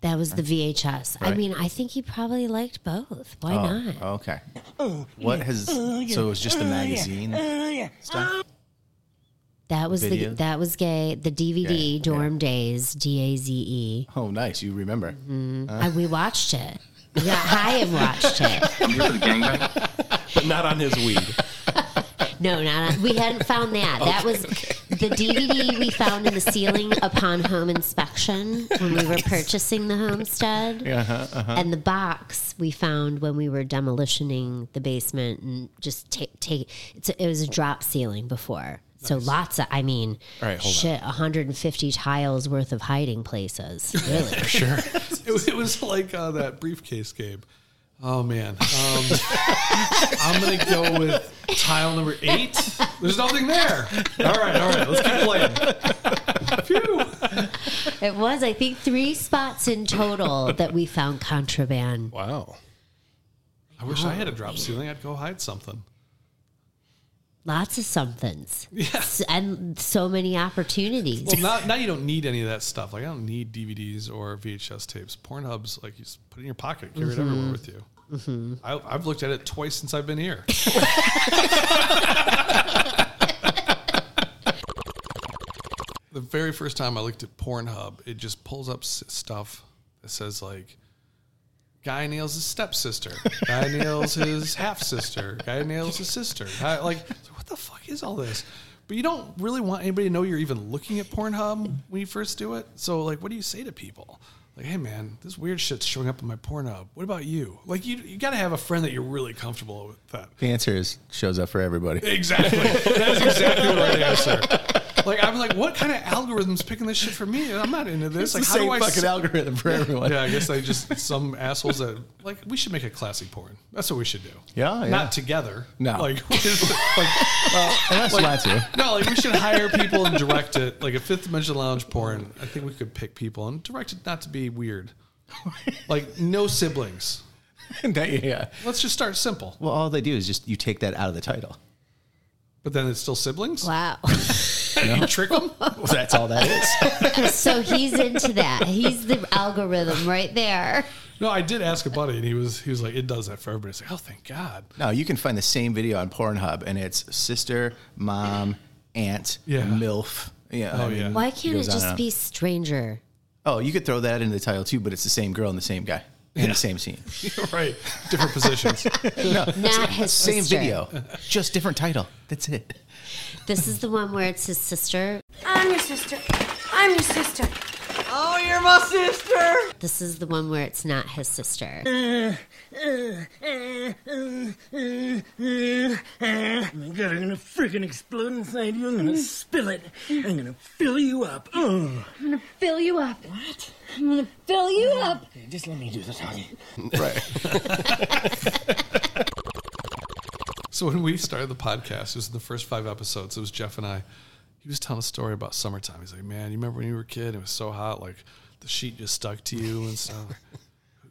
That was the VHS. I mean, I think he probably liked both. Why oh, not? Okay. What has so it was just the magazine stuff? That was the that was gay. The DVD Yeah, Dorm Days D A Z E. Oh, nice. You remember? Mm-hmm. And we watched it. We got high and watched it. But not on his weed. No, not on, we hadn't found that. that was the DVD we found in the ceiling upon home inspection when we were purchasing the homestead. Uh-huh, uh-huh. And the box we found when we were demolitioning the basement and just take take it's a, it was a drop ceiling before. So lots of I mean All right, hold on. 150 tiles worth of hiding places. Really. For sure. It was, it was like uh, that briefcase game. Oh man, um, I'm gonna go with tile number eight. There's nothing there. All right, all right, let's keep playing. Phew. It was I think 3 spots in total that we found contraband. Wow. I wish I had a drop ceiling. I'd go hide something. Lots of somethings. Yes. And so many opportunities. Well, now, now you don't need any of that stuff. Like I don't need DVDs or VHS tapes. Pornhub's like you just put it in your pocket, carry it everywhere with you. Mm-hmm. I, I've looked at it twice since I've been here. the very first time I looked at Pornhub, it just pulls up s- stuff that says like Guy nails his stepsister. Guy nails his half sister. Guy nails his sister. Guy, like, what the fuck is all this? But you don't really want anybody to know you're even looking at Pornhub when you first do it. So, like, what do you say to people? Like, hey man, this weird shit's showing up in my Pornhub. What about you? Like, you you got to have a friend that you're really comfortable with. That The answer is shows up for everybody. exactly. That's exactly the right answer. Like, I'm like, what kind of algorithm's picking this shit for me? I'm not into this. It's like, the how same do I fucking s- algorithm for everyone. Yeah, I guess I just some assholes that like we should make a classic porn. That's what we should do. Yeah, yeah. Not together. No. like, like well, Unless you want. No, like we should hire people and direct it like a fifth dimension lounge porn. I think we could pick people and direct it not to be weird. Like no siblings. yeah. Let's just start simple. Well, all they do is just you take that out of the title. But then it's still siblings. Wow. you trick them. That's all that is. so he's into that. He's the algorithm right there. No, I did ask a buddy, and he was he was like, "It does that for everybody." It's like, "Oh, thank God." No, you can find the same video on Pornhub, and it's sister, mom, aunt, Yeah. milf. Yeah. Oh, I mean, yeah. Why can't it goes just be stranger? Oh, you could throw that in the title too, but it's the same girl and the same guy in the same scene. right, different positions. no, Not his same sister. video, just different title. That's it. This is the one where it's his sister. I'm your sister. I'm your sister. Oh, you're my sister. This is the one where it's not his sister. Oh my god, I'm gonna freaking explode inside you. I'm gonna spill it. I'm gonna fill you up. Oh. I'm gonna fill you up. What? I'm gonna fill you oh, up. Okay, just let me do the talking. Right. So when we started the podcast, it was the first five episodes. It was Jeff and I. He was telling a story about summertime. He's like, "Man, you remember when you were a kid? It was so hot, like the sheet just stuck to you and stuff."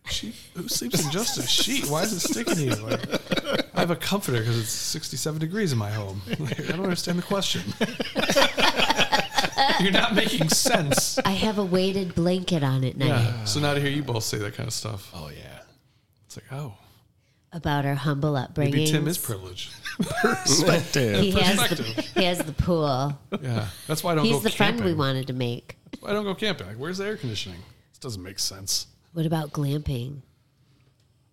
Sheet? Who sleeps in just a sheet? Why is it sticking to you? Like, I have a comforter because it's 67 degrees in my home. Like, I don't understand the question. You're not making sense. I have a weighted blanket on at night Yeah. So now to hear you both say that kind of stuff. Oh yeah. It's like, oh, about our humble upbringing. maybe Tim is privileged. Perspective. He has, the, Perspective. he has the pool. Yeah, that's why I don't go camping. He's go the friend we wanted to make. Why don't go camping? Like, where's the air conditioning? This doesn't make sense. What about glamping?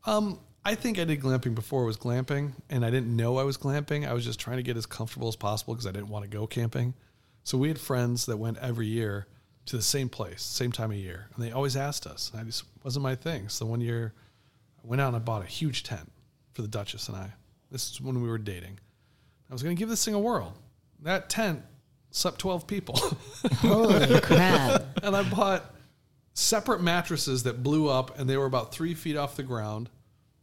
Um, I think I did glamping before it was glamping, and I didn't know I was glamping. I was just trying to get as comfortable as possible because I didn't want to go camping. So we had friends that went every year to the same place, same time of year, and they always asked us. And I just wasn't my thing. So one year, I went out and I bought a huge tent for the Duchess and I. This is when we were dating. I was going to give this thing a whirl. That tent slept twelve people. Holy crap. and I bought separate mattresses that blew up and they were about three feet off the ground.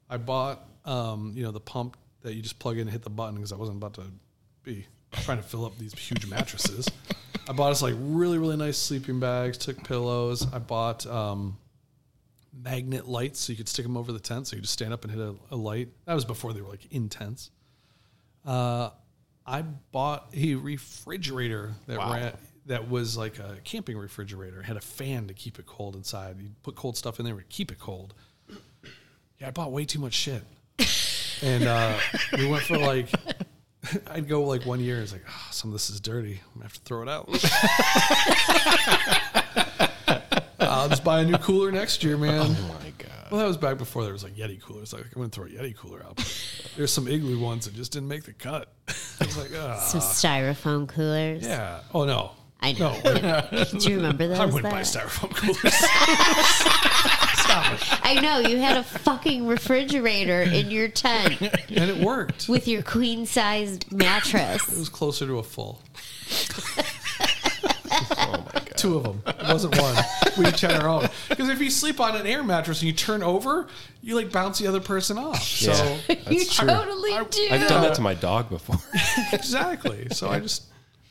I bought, um, you know, the pump that you just plug in and hit the button because I wasn't about to be trying to fill up these huge mattresses. I bought us like really, really nice sleeping bags, took pillows. I bought um, magnet lights so you could stick them over the tent so you just stand up and hit a, a light. That was before they were like intense. Uh, I bought a refrigerator that Wow. ran that was like a camping refrigerator. It had a fan to keep it cold inside. You put cold stuff in there to keep it cold. Yeah, I bought way too much shit. And uh, we went for like, I'd go like one year. It's like, oh, some of this is dirty. I'm gonna have to throw it out. I'll just buy a new cooler next year, man. Oh my god. Well, that was back before there was like Yeti coolers. Like I'm gonna throw a Yeti cooler out. There's some igloo ones that just didn't make the cut. I was like, ah. Some styrofoam coolers. Yeah. Oh no. I know. No. Do you remember those? I wouldn't buy styrofoam coolers. Stop. I know you had a fucking refrigerator in your tent And it worked. with your queen size mattress. It was closer to a full. Two of them. It wasn't one. We each had our own. Because if you sleep on an air mattress and you turn over, you like bounce the other person off. So Yeah, that's you true. totally do. I've done that to my dog before. exactly. So I just,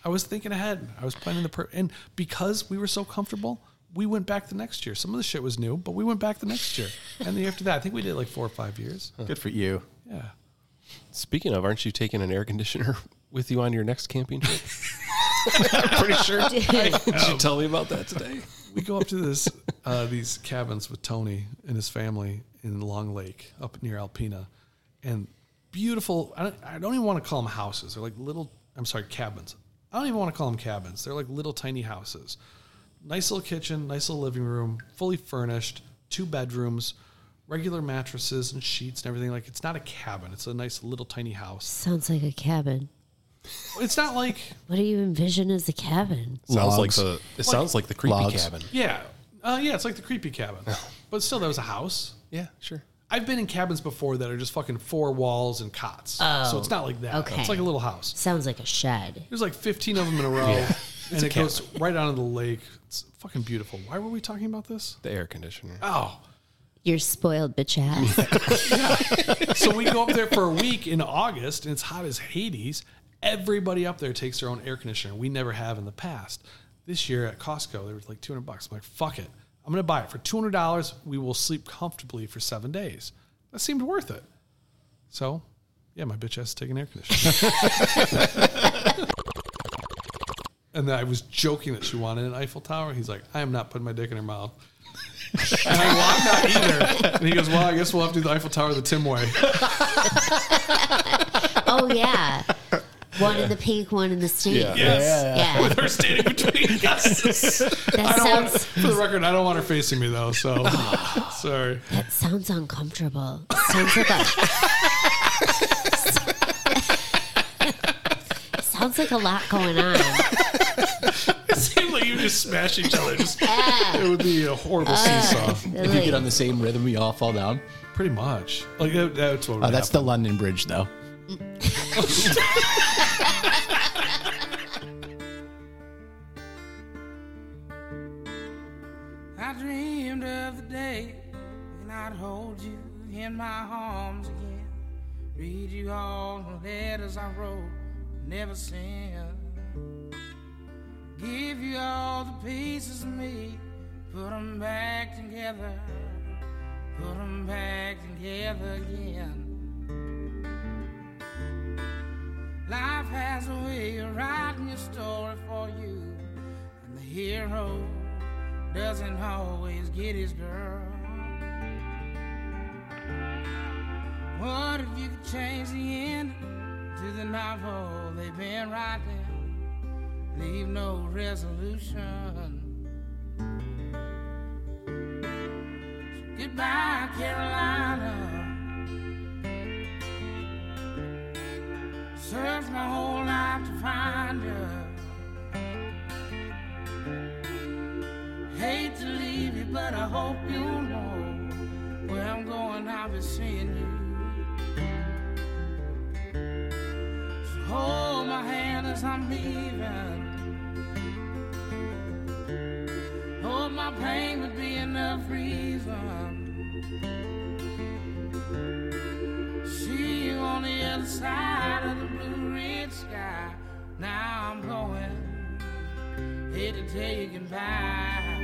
I was thinking ahead. I was planning the per, and because we were so comfortable, we went back the next year. Some of the shit was new, but we went back the next year, and the year after that, I think we did like four or five years. Good for you. Yeah. Speaking of, aren't you taking an air conditioner with you on your next camping trip? I'm pretty sure. Dude. Did you tell me about that today? We go up to this uh, these cabins with Tony and his family in Long Lake up near Alpena, and beautiful. I don't, I don't even want to call them houses. They're like little. I'm sorry, cabins. I don't even want to call them cabins. They're like little tiny houses. Nice little kitchen, nice little living room, fully furnished, two bedrooms, regular mattresses and sheets and everything. Like it's not a cabin; it's a nice little tiny house. Sounds like a cabin. It's not like What do you envision as a cabin? Sounds like Logs. the. It sounds like the creepy Logs. cabin. yeah, uh, yeah, it's like the creepy cabin, but still, that was a house. Yeah, sure. I've been in cabins before that are just fucking four walls and cots. so Oh, it's not like that. okay. It's like a little house. Sounds like a shed. There's like 15 of them in a row, Yeah. and it goes right out of the lake. It's fucking beautiful. Why were we talking about this? The air conditioner. Oh, You're spoiled, bitch ass. so we go up there for a week in August, and it's hot as Hades. Everybody up there takes their own air conditioner. We never have in the past. This year at Costco, there was like 200 bucks. I'm like, fuck it. I'm going to buy it for $200. We will sleep comfortably for seven days. That seemed worth it. So, yeah, my bitch ass is taking air conditioner. and then I was joking that she wanted an Eiffel Tower. He's like, I am not putting my dick in her mouth. And I go, I'm not either. And he goes, Well, I guess we'll have to do the Eiffel Tower the Tim way. oh yeah. One in the pink, one in the stink. Yes. Yeah. With her standing between us. That I don't want, sounds- for the record, I don't want her facing me though. So sorry. That sounds uncomfortable. Sounds like a sounds like a lot going on. It seems like you just smash each other. Just, Ah. it would be a horrible Ah. seesaw. If you get on the same rhythm, we all fall down. Pretty much. Like that, that's what. Oh, that's the London Bridge, though. I dreamed of the day when I'd hold you in my arms again. Read you all the letters I wrote, never sent. Give you all the pieces of me, put them back together, put them back together again. Life has a way of writing your story for you, and the hero doesn't always get his girl. What if you could change the end to the novel they've been writing? Leave no resolution. So goodbye, Carolina. Searched my whole life to find you. But I hope you'll know where I'm going. I'll be seeing you. So hold my hand as I'm leaving. Hope my pain would be enough reason. See you on the other side of the blue red sky. Now I'm going. Hate to tell you goodbye.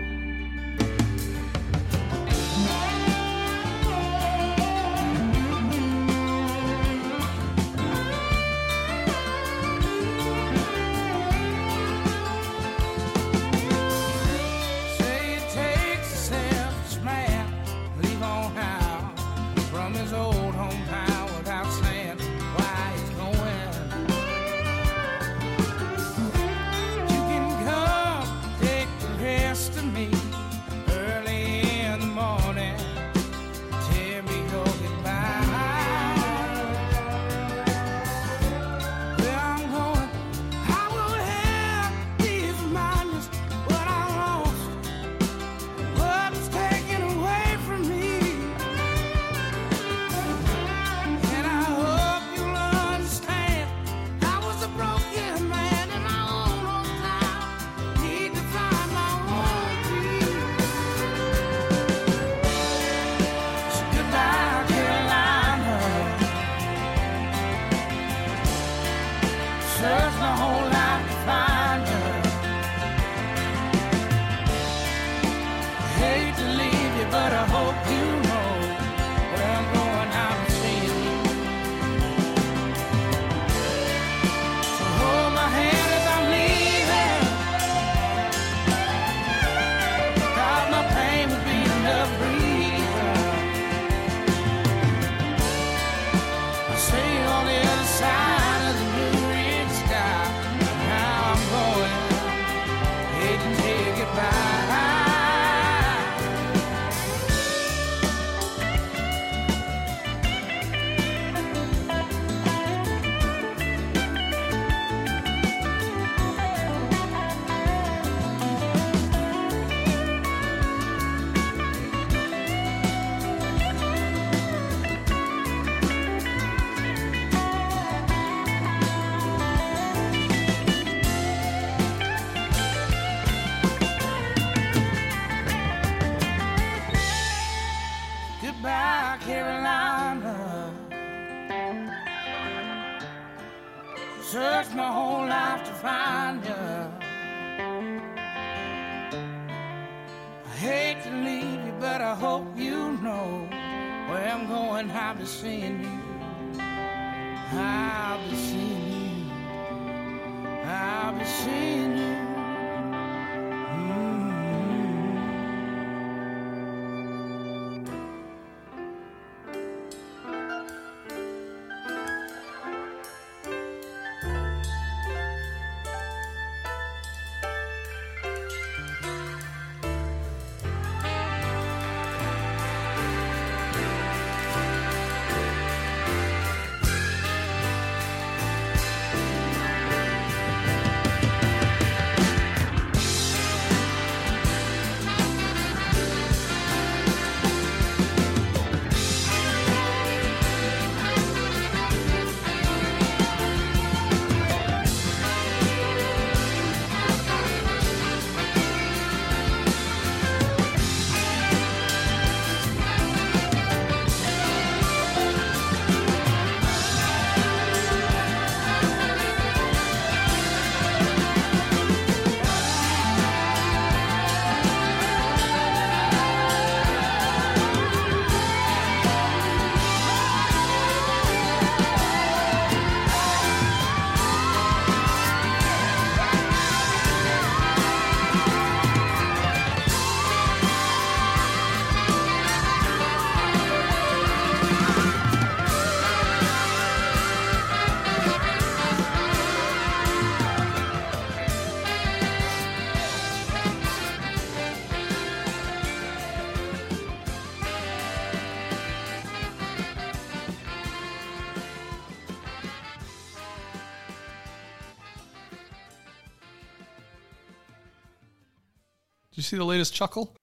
See the latest chuckle?